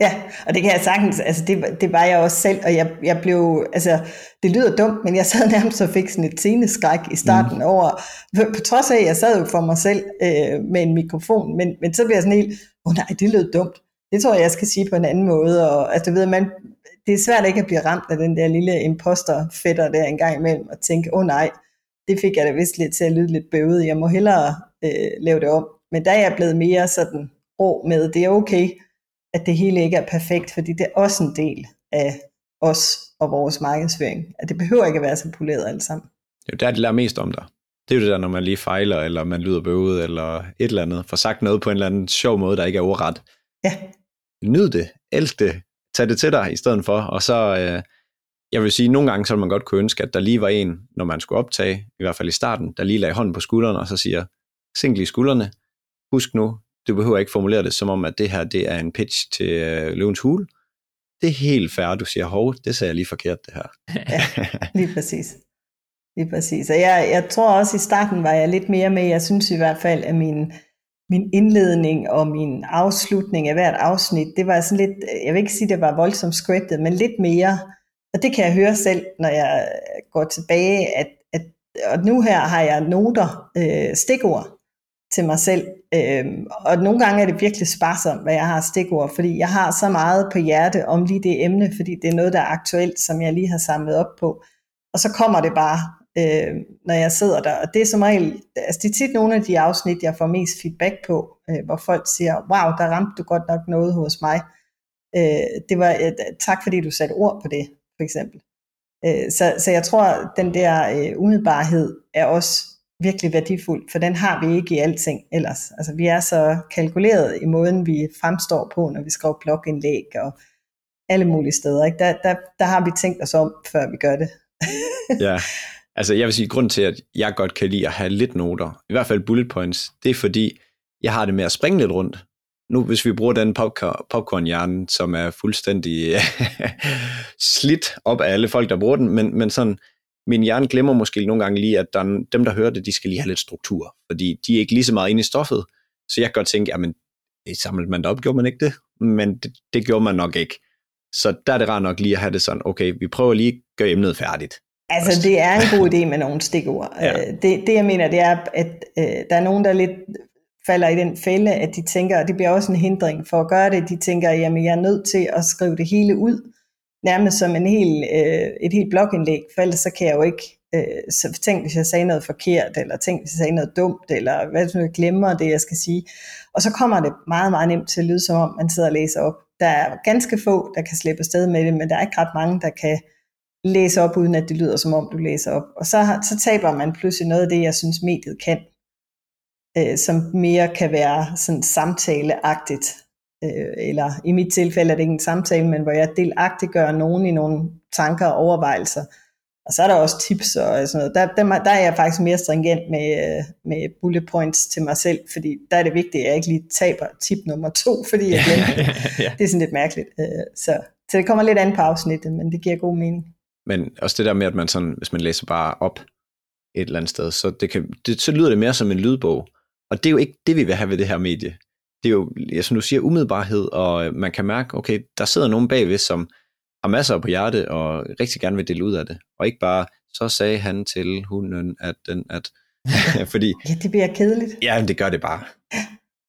S3: Ja, og det kan jeg sagtens, altså det, det var jeg også selv, og jeg, jeg blev, altså det lyder dumt, men jeg sad <laughs> nærmest og fik sådan et sceneskræk i starten mm. over, på trods af, at jeg sad jo for mig selv øh, med en mikrofon, men, men så blev jeg sådan helt, åh oh, nej, det lød dumt. Det tror jeg, jeg skal sige på en anden måde, og altså du ved, man, det er svært ikke at blive ramt af den der lille imposter fætter der en gang imellem, og tænke, åh oh, nej, det fik jeg da vist lidt til at lyde lidt bøvet, jeg må hellere øh, lave det om. Men der er jeg blevet mere sådan rå med, det er okay, at det hele ikke er perfekt, fordi det er også en del af os og vores markedsføring. At det behøver ikke at være så poleret alt sammen.
S1: Det er jo der, de lærer mest om dig. Det er jo det der, når man lige fejler, eller man lyder bøvet, eller et eller andet. For sagt noget på en eller anden sjov måde, der ikke er ordret.
S3: Ja.
S1: Nyd det, elsk det, tag det til dig i stedet for, og så, øh, jeg vil sige, nogle gange så man godt kunne ønske, at der lige var en, når man skulle optage, i hvert fald i starten, der lige lagde hånden på skuldrene, og så siger, single i skuldrene, husk nu, du behøver ikke formulere det som om, at det her det er en pitch til øh, Løvens Hule. Det er helt fair, du siger, hov, det sagde jeg lige forkert, det her. <laughs>
S3: ja, lige præcis. Lige præcis. Og jeg, jeg tror også, i starten var jeg lidt mere med, jeg synes i hvert fald, at min, min indledning og min afslutning af hvert afsnit, det var sådan lidt, jeg vil ikke sige, det var voldsomt scriptet, men lidt mere, og det kan jeg høre selv, når jeg går tilbage, at, at og nu her har jeg noter, øh, stikord, til mig selv. Øhm, og nogle gange er det virkelig sparsomt, hvad jeg har stikord, fordi jeg har så meget på hjerte om lige det emne, fordi det er noget, der er aktuelt, som jeg lige har samlet op på. Og så kommer det bare, øh, når jeg sidder der. Og det er som regel, altså det er tit nogle af de afsnit, jeg får mest feedback på, øh, hvor folk siger, wow, der ramte du godt nok noget hos mig. Øh, det var, øh, tak fordi du satte ord på det, for eksempel. Øh, så, så jeg tror, den der øh, umiddelbarhed er også virkelig værdifuld, for den har vi ikke i alting ellers. Altså vi er så kalkuleret i måden, vi fremstår på, når vi skriver blogindlæg og alle mulige steder. Ikke? Der, der, der har vi tænkt os om, før vi gør det. <laughs>
S1: ja, altså jeg vil sige, grund til, at jeg godt kan lide at have lidt noter, i hvert fald bullet points, det er fordi, jeg har det med at springe lidt rundt. Nu, hvis vi bruger den popcorn-hjernen, som er fuldstændig <laughs> slidt op af alle folk, der bruger den, men, men sådan, min hjerne glemmer måske nogle gange lige, at der, dem, der hører det, de skal lige have lidt struktur, fordi de er ikke lige så meget inde i stoffet. Så jeg kan godt tænke, jamen, samlede man det op, gjorde man ikke det? Men det, det gjorde man nok ikke. Så der er det rart nok lige at have det sådan, okay, vi prøver lige at gøre emnet færdigt.
S3: Altså, det er en god <laughs> idé med nogle stikord. Ja. Øh, det, det, jeg mener, det er, at øh, der er nogen, der lidt falder i den fælde, at de tænker, og det bliver også en hindring for at gøre det, de tænker, jamen jeg er nødt til at skrive det hele ud, nærmest som en hel, øh, et helt blogindlæg, for ellers så kan jeg jo ikke øh, så tænk, hvis jeg sagde noget forkert, eller tænk, hvis jeg sagde noget dumt, eller hvad hvis jeg glemmer det, jeg skal sige. Og så kommer det meget, meget nemt til at lyde, som om man sidder og læser op. Der er ganske få, der kan slippe afsted med det, men der er ikke ret mange, der kan læse op, uden at det lyder, som om du læser op. Og så, så taber man pludselig noget af det, jeg synes, mediet kan, øh, som mere kan være sådan samtaleagtigt øh, eller i mit tilfælde er det ikke en samtale, men hvor jeg delagtiggør nogen i nogle tanker og overvejelser. Og så er der også tips og sådan noget. Der, der, der er jeg faktisk mere stringent med, øh, med bullet points til mig selv, fordi der er det vigtigt, at jeg ikke lige taber tip nummer to, fordi jeg glemmer det. <laughs> ja. Det er sådan lidt mærkeligt. Øh, så, så det kommer lidt an på afsnittet, men det giver god mening.
S1: Men også det der med, at man sådan, hvis man læser bare op et eller andet sted, så, det kan, det, så lyder det mere som en lydbog. Og det er jo ikke det, vi vil have ved det her medie det er jo, som du siger, umiddelbarhed, og øh, man kan mærke, okay, der sidder nogen bagved, som har masser på hjerte, og rigtig gerne vil dele ud af det. Og ikke bare, så sagde han til hunden, at den, at... <laughs> Fordi, <laughs>
S3: ja, det bliver kedeligt.
S1: Ja, det gør det bare.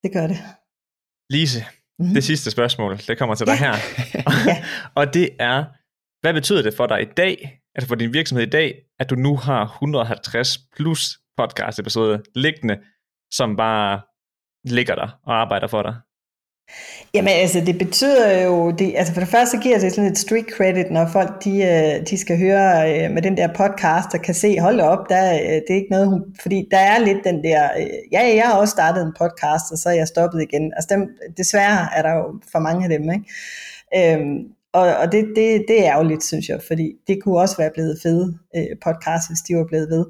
S3: Det gør det.
S2: Lise, mm-hmm. det sidste spørgsmål, det kommer til dig her. <laughs> ja. og det er, hvad betyder det for dig i dag, altså for din virksomhed i dag, at du nu har 150 plus podcast episoder liggende, som bare ligger der og arbejder for dig?
S3: Jamen altså, det betyder jo, det, altså for det første giver det sådan et street credit, når folk de, øh, de skal høre øh, med den der podcast, og kan se, hold op, der, øh, det er ikke noget, hun, fordi der er lidt den der, ja, jeg har også startet en podcast, og så er jeg stoppet igen. Altså dem, desværre er der jo for mange af dem, ikke? Øhm, og, og det, det, det er ærgerligt, synes jeg, fordi det kunne også være blevet fede øh, podcast, hvis de var blevet ved.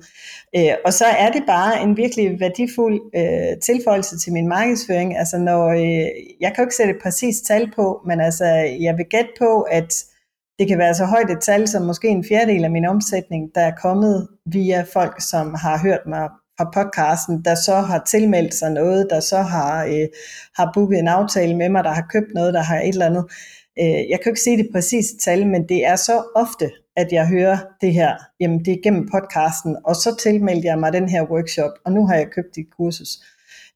S3: Øh, og så er det bare en virkelig værdifuld øh, tilføjelse til min markedsføring. Altså når, øh, jeg kan jo ikke sætte et præcist tal på, men altså, jeg vil gætte på, at det kan være så højt et tal som måske en fjerdedel af min omsætning, der er kommet via folk, som har hørt mig fra podcasten, der så har tilmeldt sig noget, der så har, øh, har booket en aftale med mig, der har købt noget, der har et eller andet. Øh, jeg kan jo ikke sige det præcise tal, men det er så ofte, at jeg hører det her, jamen det er gennem podcasten, og så tilmeldte jeg mig den her workshop, og nu har jeg købt dit kursus.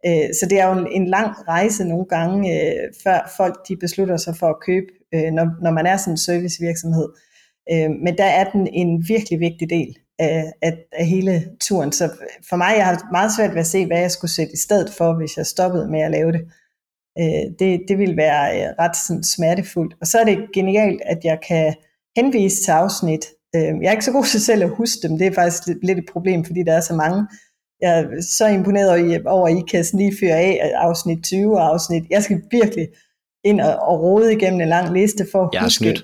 S3: Øh, så det er jo en lang rejse nogle gange, øh, før folk de beslutter sig for at købe, øh, når, når man er sådan en servicevirksomhed. Øh, men der er den en virkelig vigtig del af, af, af hele turen. Så for mig, jeg har meget svært ved at se, hvad jeg skulle sætte i stedet for, hvis jeg stoppede med at lave det. Øh, det, det vil være øh, ret sådan, smertefuldt. Og så er det genialt, at jeg kan henvise til afsnit. Øh, jeg er ikke så god til selv at huske dem, det er faktisk lidt et problem, fordi der er så mange. Jeg er så imponeret over, at I kan sådan lige fyre af afsnit 20 og afsnit. Jeg skal virkelig ind og, og rode igennem en lang liste for at
S1: jeg
S3: huske.
S1: Snydt.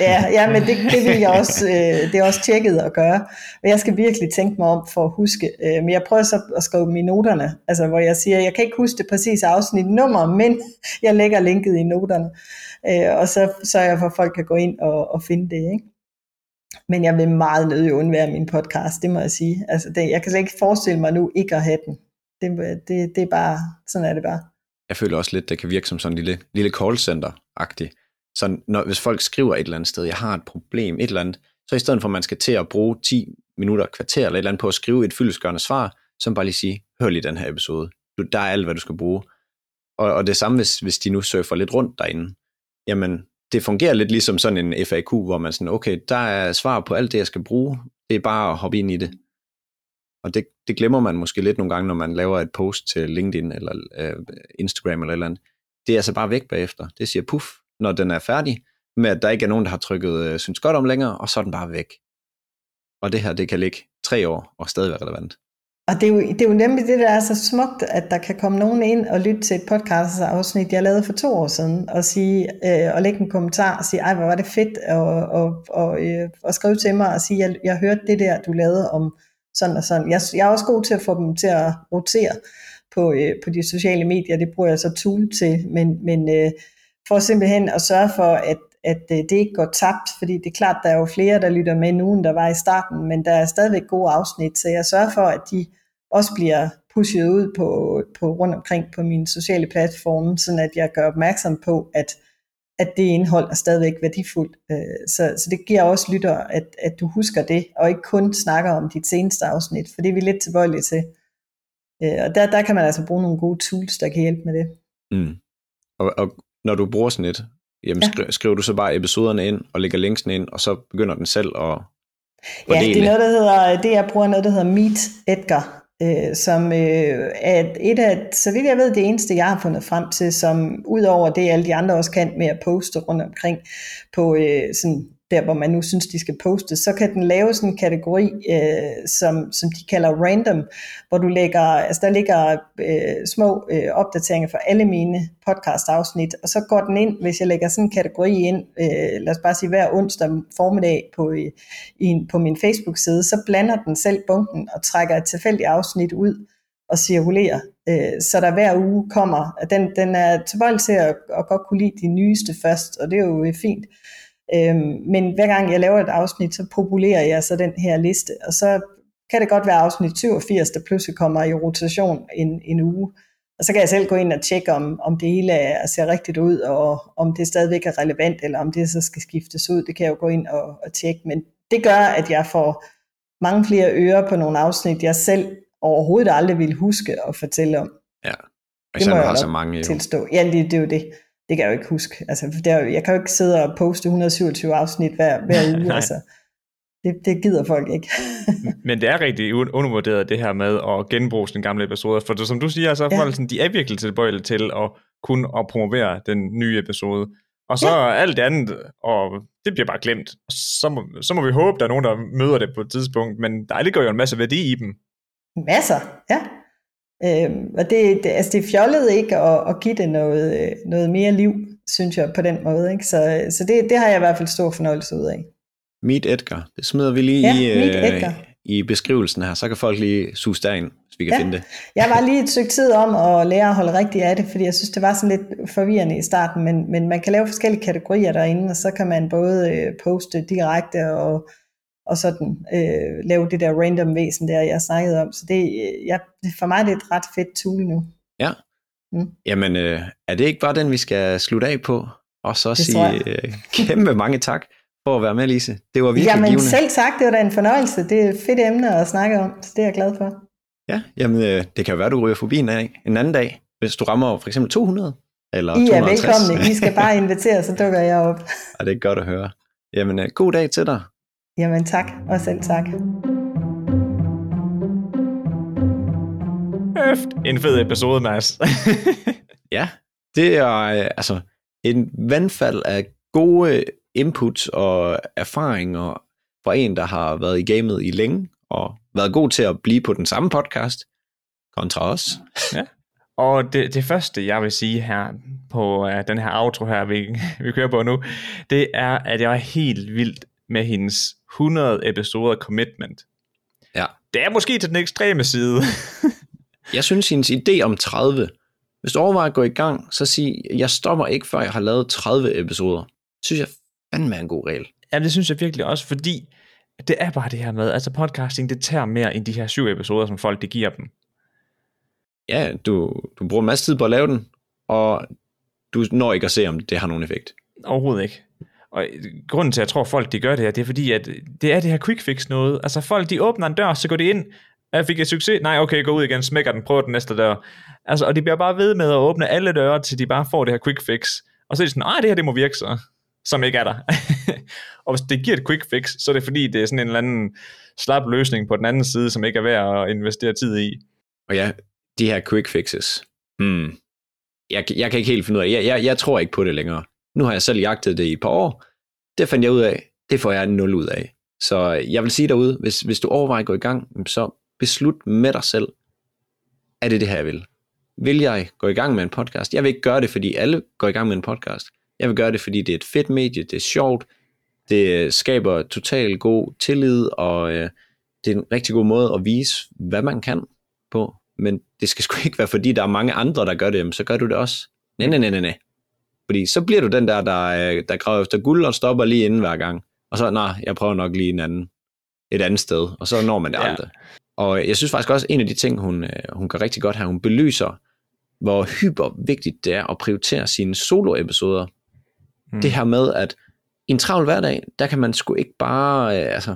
S3: Ja, ja men det, det vil jeg også, øh, det er også tjekket at gøre. Men jeg skal virkelig tænke mig om for at huske. Øh, men jeg prøver så at skrive mine noterne, altså hvor jeg siger, jeg kan ikke huske det præcise afsnit nummer, men jeg lægger linket i noterne. Øh, og så sørger jeg for, at folk kan gå ind og, og finde det. Ikke? Men jeg vil meget nødig undvære min podcast, det må jeg sige. Altså det, jeg kan slet ikke forestille mig nu ikke at have den. Det, det, det er bare, sådan er det bare.
S1: Jeg føler også lidt, det kan virke som sådan en lille, lille callcenter-agtigt så når, hvis folk skriver et eller andet sted, jeg har et problem, et eller andet, så i stedet for at man skal til at bruge 10 minutter, kvarter eller et eller andet på at skrive et fyldesgørende svar, så bare lige sige, hør lige den her episode. Du, der er alt, hvad du skal bruge. Og, og det samme, hvis, hvis de nu surfer lidt rundt derinde. Jamen, det fungerer lidt ligesom sådan en FAQ, hvor man sådan, okay, der er svar på alt det, jeg skal bruge. Det er bare at hoppe ind i det. Og det, det glemmer man måske lidt nogle gange, når man laver et post til LinkedIn eller øh, Instagram eller et eller andet. Det er altså bare væk bagefter. Det siger puff, når den er færdig, med at der ikke er nogen, der har trykket øh, synes godt om længere, og så er den bare væk. Og det her, det kan ligge tre år og stadig være relevant.
S3: Og det er, jo, det er jo nemlig det, der er så smukt, at der kan komme nogen ind og lytte til et podcast-afsnit, jeg lavede for to år siden, og, sige, øh, og lægge en kommentar og sige, ej, hvor var det fedt, og, og, og, øh, og skrive til mig og sige, jeg, jeg hørte det der, du lavede om sådan og sådan. Jeg, jeg er også god til at få dem til at rotere på, øh, på de sociale medier, det bruger jeg så tool til, men, men øh, for simpelthen at sørge for, at, at øh, det ikke går tabt, fordi det er klart, der er jo flere, der lytter med nu, end der var i starten, men der er stadigvæk gode afsnit, så jeg sørger for, at de også bliver pushet ud på, på rundt omkring på mine sociale platforme, sådan at jeg gør opmærksom på, at, at det indhold er stadigvæk værdifuldt. Øh, så, så det giver også lytter, at, at du husker det, og ikke kun snakker om dit seneste afsnit, for det er vi lidt tilbøjelige til. Øh, og der, der kan man altså bruge nogle gode tools, der kan hjælpe med det.
S1: Mm. Og, og når du bruger sådan et, jamen ja. skri, skriver du så bare episoderne ind, og lægger linksene ind, og så begynder den selv at
S3: Ja, det er noget, der hedder, det jeg bruger noget, der hedder Meet Edgar, øh, som øh, er et af, så vidt jeg ved, det eneste, jeg har fundet frem til, som udover det, alle de andre også kan med at poste rundt omkring på øh, sådan der hvor man nu synes, de skal poste, så kan den lave sådan en kategori, øh, som, som de kalder random, hvor du lægger, altså der ligger øh, små øh, opdateringer for alle mine podcast afsnit, og så går den ind, hvis jeg lægger sådan en kategori ind, øh, lad os bare sige hver onsdag formiddag på, øh, i, i, på min Facebook-side, så blander den selv bunken og trækker et tilfældigt afsnit ud og cirkulerer, øh, så der hver uge kommer, den, den er tilbøjelig til at, at godt kunne lide de nyeste først, og det er jo øh, fint. Øhm, men hver gang jeg laver et afsnit, så populerer jeg så den her liste, og så kan det godt være afsnit 87, der pludselig kommer i rotation en, en uge. Og så kan jeg selv gå ind og tjekke, om, om det hele er, ser rigtigt ud, og om det stadigvæk er relevant, eller om det så skal skiftes ud. Det kan jeg jo gå ind og, og tjekke. Men det gør, at jeg får mange flere ører på nogle afsnit, jeg selv overhovedet aldrig ville huske at fortælle om.
S1: Ja, og det må jeg har så mange jo.
S3: tilstå. Ja, det, det er jo det det kan jeg jo ikke huske. Altså, der, jeg kan jo ikke sidde og poste 127 afsnit hver, hver <laughs> uge. altså. Det, det gider folk ikke.
S2: Men det er rigtig undervurderet det her med at genbruge sine gamle episoder. For det, som du siger, så er ja. folk sådan, de er virkelig tilbøjelige til at kun at promovere den nye episode. Og så ja. alt det andet, og det bliver bare glemt. Så må, så må vi håbe, der er nogen, der møder det på et tidspunkt, men der ligger jo en masse værdi i dem.
S3: Masser, ja. Øhm, og det, det, altså det er fjollet ikke at, at give det noget, øh, noget mere liv, synes jeg, på den måde. Ikke? Så, så det, det har jeg i hvert fald stor fornøjelse ud af.
S1: Meet Edgar, det smider vi lige
S3: ja,
S1: i,
S3: Meet Edgar.
S1: i beskrivelsen her, så kan folk lige suge derind, hvis vi kan
S3: Ja.
S1: finde det.
S3: Jeg var lige et stykke tid om at lære at holde rigtigt af det, fordi jeg synes, det var sådan lidt forvirrende i starten, men, men man kan lave forskellige kategorier derinde, og så kan man både øh, poste direkte og, og sådan øh, lave det der random væsen der, jeg snakkede om. Så det, øh, jeg, for mig det er det et ret fedt tool nu.
S1: Ja.
S3: Mm.
S1: Jamen, øh, er det ikke bare den, vi skal slutte af på? Og så
S3: Det
S1: sige øh, kæmpe mange tak for at være med, Lise. Det var virkelig
S3: Jamen
S1: givende.
S3: selv tak, det var da en fornøjelse. Det er et fedt emne at snakke om, så det er jeg glad for.
S1: Ja, jamen, øh, det kan jo være, du ryger forbi en, dag, en anden dag, hvis du rammer for eksempel 200 eller
S3: I er
S1: 250.
S3: velkomne. I skal bare invitere, så dukker jeg op. <laughs>
S1: Ja, det er godt at høre. Jamen, øh, god dag til dig.
S3: Jamen tak, og selv tak.
S2: Øft, en fed episode, Mads. <laughs>
S1: Ja, det er øh, altså en vandfald af gode inputs og erfaringer fra en, der har været i gamet i længe, og været god til at blive på den samme podcast, kontra os.
S2: Og det, det første, jeg vil sige her på uh, den her outro her, vi, vi kører på nu, det er, at jeg er helt vildt med hendes 100 episoder commitment.
S1: Ja.
S2: Det er måske til den ekstreme side. <laughs>
S1: Jeg synes, hendes idé om 30, hvis du overvejer at gå i gang, så sig, jeg stopper ikke, før jeg har lavet 30 episoder. Det synes jeg fandme er en god regel.
S2: ja, det synes jeg virkelig også, fordi det er bare det her med, altså podcasting, det tager mere end de her syv episoder, som folk det giver dem.
S1: Ja, du, du bruger en masse tid på at lave den, og du når ikke at se, om det har nogen effekt.
S2: Overhovedet ikke. Og øh, grunden til, at jeg tror, folk de gør det her, det er fordi, at det er det her quick fix noget. Altså folk, de åbner en dør, så går de ind, jeg fik jeg succes, nej okay, gå ud igen, smækker den, prøver den næste dør. Altså, og de bliver bare ved med at åbne alle døre, til de bare får det her quick fix. Og så er de sådan, nej, det her det må virke så, som ikke er der. <laughs> og hvis det giver et quick fix, så er det fordi, det er sådan en eller anden slap løsning på den anden side, som ikke er værd at investere tid i.
S1: Og ja, de her quick fixes. Hmm. Jeg, jeg kan ikke helt finde ud af, jeg, jeg, jeg tror ikke på det længere. Nu har jeg selv jagtet det i et par år. Det fandt jeg ud af. Det får jeg nul ud af. Så jeg vil sige derude, hvis, hvis du overvejer at gå i gang, så beslut med dig selv, er det det her, jeg vil? Vil jeg gå i gang med en podcast? Jeg vil ikke gøre det, fordi alle går i gang med en podcast. Jeg vil gøre det, fordi det er et fedt medie, det er sjovt, det skaber total god tillid, og øh, det er en rigtig god måde at vise, hvad man kan på. Men det skal sgu ikke være, fordi der er mange andre, der gør det, så gør du det også. Nej, nej, nej, nej, nej. Fordi så bliver du den der, der, øh, der graver efter guld og stopper lige inden hver gang. Og så, nej, jeg prøver nok lige en anden, et andet sted, og så når man det
S2: Ja.
S1: aldrig. Og jeg synes faktisk også, en af de ting, hun, øh, hun gør rigtig godt her, hun belyser, hvor hyper vigtigt det er at prioritere sine solo-episoder.
S2: Hmm.
S1: Det her med, at i en travl hverdag, der kan man sgu ikke bare, øh, altså,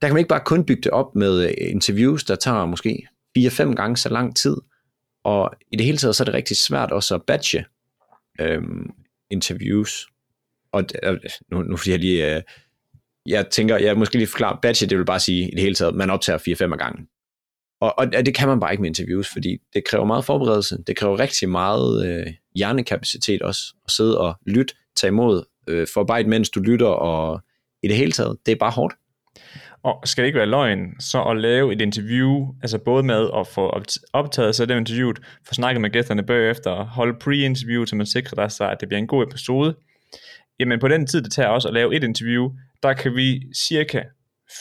S1: der kan man ikke bare kun bygge det op med interviews, der tager måske 4-5 gange så lang tid. Og i det hele taget, så er det rigtig svært også at batche øhm, interviews. Og øh, nu, nu fordi jeg lige, øh, jeg tænker, jeg måske lige forklare, batche, det vil bare sige i det hele taget, man optager 4-5 gangen. Og, og det kan man bare ikke med interviews, fordi det kræver meget forberedelse, det kræver rigtig meget øh, hjernekapacitet også, at sidde og lytte, tage imod, øh, forarbejde mens du lytter, og i det hele taget, det er bare hårdt.
S2: Og skal det ikke være løgn, så at lave et interview, altså både med at få opt- optaget sig det interviewet, få snakket med gæsterne bagefter, holde pre-interview, så man sikrer sig, at det bliver en god episode. Jamen på den tid, det tager også at lave et interview, der kan vi cirka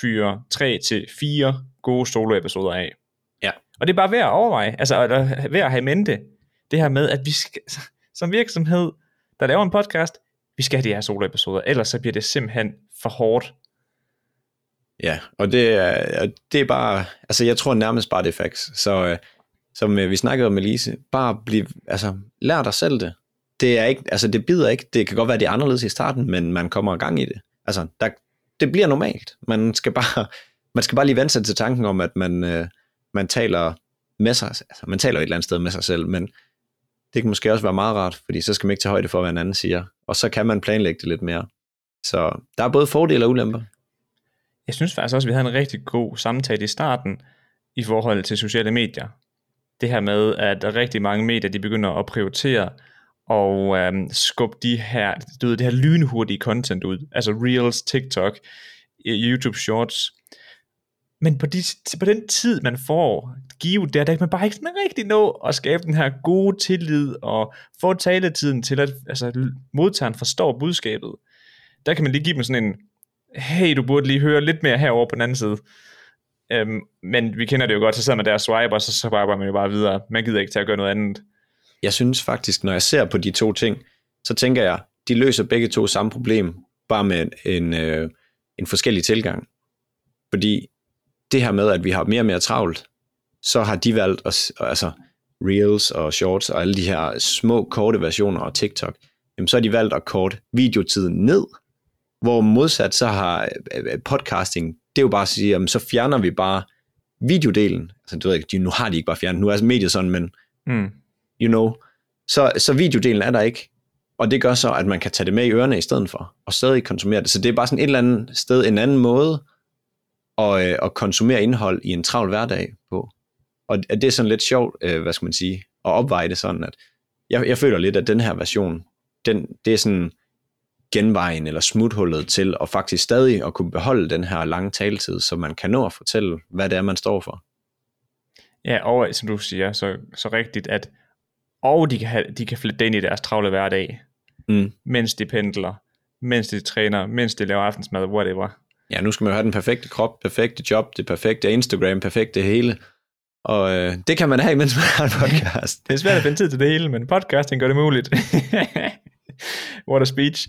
S2: fyre 3 til fire gode solo-episoder af.
S1: Ja.
S2: Og det er bare værd at overveje, altså eller værd at have i mente, det her med, at vi skal, som virksomhed, der laver en podcast, vi skal have de her solo-episoder, ellers så bliver det simpelthen for hårdt
S1: Ja, og det er, det er bare, altså jeg tror nærmest bare det er facts. Så øh, som øh, vi snakkede om med Lise, bare bliv, altså lær dig selv det. Det er ikke, altså det bider ikke, det kan godt være, det er anderledes i starten, men man kommer i gang i det. Altså, der, det bliver normalt. Man skal bare, <laughs> man skal bare lige vende sig til tanken om, at man, øh, man taler med sig, altså man taler et eller andet sted med sig selv, men det kan måske også være meget rart, fordi så skal man ikke tage højde for, hvad en anden siger. Og så kan man planlægge det lidt mere. Så der er både fordele og ulemper.
S2: Jeg synes faktisk også, at vi havde en rigtig god samtale i starten i forhold til sociale medier. Det her med, at rigtig mange medier, de begynder at prioritere og øhm, skubbe de her, du ved, det her lynhurtige content ud, altså Reels, TikTok, YouTube Shorts, men på, de, på den tid, man får give der, der kan man bare ikke sådan rigtig nå at skabe den her gode tillid og få taletiden til, at altså, modtageren forstår budskabet. Der kan man lige give dem sådan en, hey, du burde lige høre lidt mere herover på den anden side. Øhm, men vi kender det jo godt, så sidder man der og swiper, og så swiper man jo bare videre. Man gider ikke til at gøre noget andet.
S1: Jeg synes faktisk, når jeg ser på de to ting, så tænker jeg, de løser begge to samme problem, bare med en, øh, en forskellig tilgang. Fordi det her med, at vi har mere og mere travlt, så har de valgt, at, altså Reels og Shorts og alle de her små korte versioner og TikTok, jamen så har de valgt at korte videotiden ned, hvor modsat så har øh, øh, podcasting, det er jo bare at sige, jamen så fjerner vi bare videodelen. Altså du ved ikke, nu har de ikke bare fjernet, nu er mediet sådan, men mm. you know, så, så videodelen er der ikke. Og det gør så, at man kan tage det med i ørerne i stedet for, og stadig konsumere det. Så det er bare sådan et eller andet sted, en anden måde at, øh, at konsumere indhold i en travl hverdag på. Og det er sådan lidt sjovt, øh, hvad skal man sige, at opveje det sådan, at jeg, jeg føler lidt, at den her version, den, det er sådan genvejen eller smuthullet til at faktisk stadig at kunne beholde den her lange taletid, så man kan nå at fortælle, hvad det er, man står for.
S2: Ja, og som du siger, så, så rigtigt, at og de kan, have, de kan flytte ind i deres travle hverdag, mm. mens de pendler, mens de træner, mens de laver aftensmad, whatever.
S1: Ja, nu skal man jo have den perfekte krop, perfekte job, det perfekte Instagram, perfekte hele. Og øh, det kan man have, mens man har en <laughs> podcast.
S2: det er svært at finde tid til det hele, men podcasting gør det muligt. <laughs> <laughs> What a speech.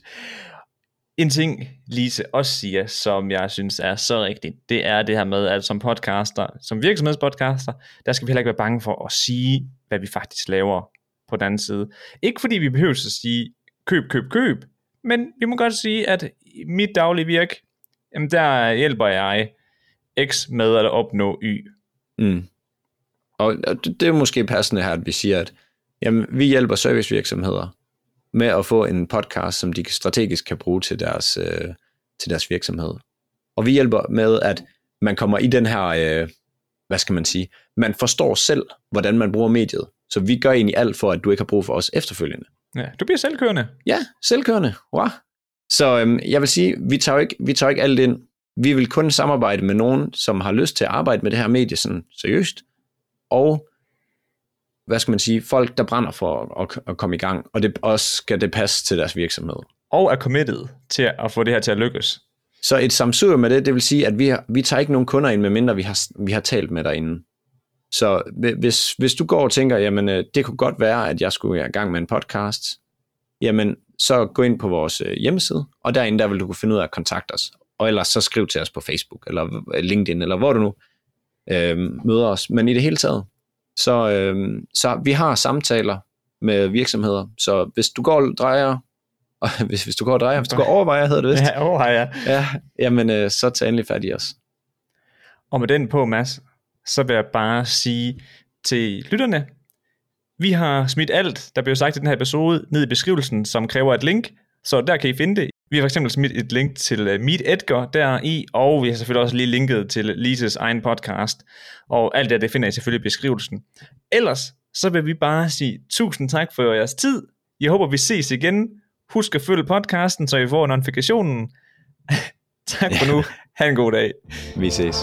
S2: En ting, Lise også siger, som jeg synes er så rigtigt, det er det her med, at som podcaster, som virksomhedspodcaster, der skal vi heller ikke være bange for at sige, hvad vi faktisk laver på den anden side. Ikke fordi vi behøver at sige, køb, køb, køb, men vi må godt sige, at mit daglige virk, jamen der hjælper jeg X med at opnå Y. Mm.
S1: Og det er måske passende her, at vi siger, at jamen, vi hjælper servicevirksomheder med at få en podcast, som de strategisk kan bruge til deres, øh, til deres virksomhed. Og vi hjælper med, at man kommer i den her, øh, hvad skal man sige, man forstår selv, hvordan man bruger mediet. Så vi gør egentlig alt for, at du ikke har brug for os efterfølgende.
S2: Ja, du bliver selvkørende.
S1: Ja, selvkørende. Wow. Så øhm, jeg vil sige, vi tager, ikke, vi tager ikke alt ind. Vi vil kun samarbejde med nogen, som har lyst til at arbejde med det her medie sådan seriøst, og hvad skal man sige, folk, der brænder for at, at komme i gang, og det også skal det passe til deres virksomhed.
S2: Og er committed til at få det her til at lykkes.
S1: Så et samsur med det, det vil sige, at vi, har, vi tager ikke nogen kunder ind, medmindre vi har, vi har talt med derinde. Så hvis, hvis du går og tænker, jamen øh, det kunne godt være, at jeg skulle i gang med en podcast, jamen så gå ind på vores øh, hjemmeside, og derinde der vil du kunne finde ud af at kontakte os. Og ellers så skriv til os på Facebook, eller LinkedIn, eller hvor du nu øh, møder os. Men i det hele taget, så, øh, så vi har samtaler med virksomheder, så hvis du går og drejer, og <laughs> hvis, hvis du går og drejer, hvis du går overvejer, hedder det vist.
S2: Ja, overvejer.
S1: Ja, jamen øh, så tag endelig fat i os.
S2: Og med den på, Mads, så vil jeg bare sige til lytterne, vi har smidt alt, der bliver sagt i den her episode, ned i beskrivelsen, som kræver et link, så der kan I finde det. Vi har for eksempel smidt et link til øh, Meet Edgar der i, og vi har selvfølgelig også lige linket til Lises egen podcast, og alt det, det finder I selvfølgelig i beskrivelsen. Ellers, så vil vi bare sige tusind tak for jeres tid. Jeg håber, vi ses igen. Husk at følge podcasten, så I får notifikationen. <laughs> tak for nu. Ha' en god dag.
S1: Vi ses.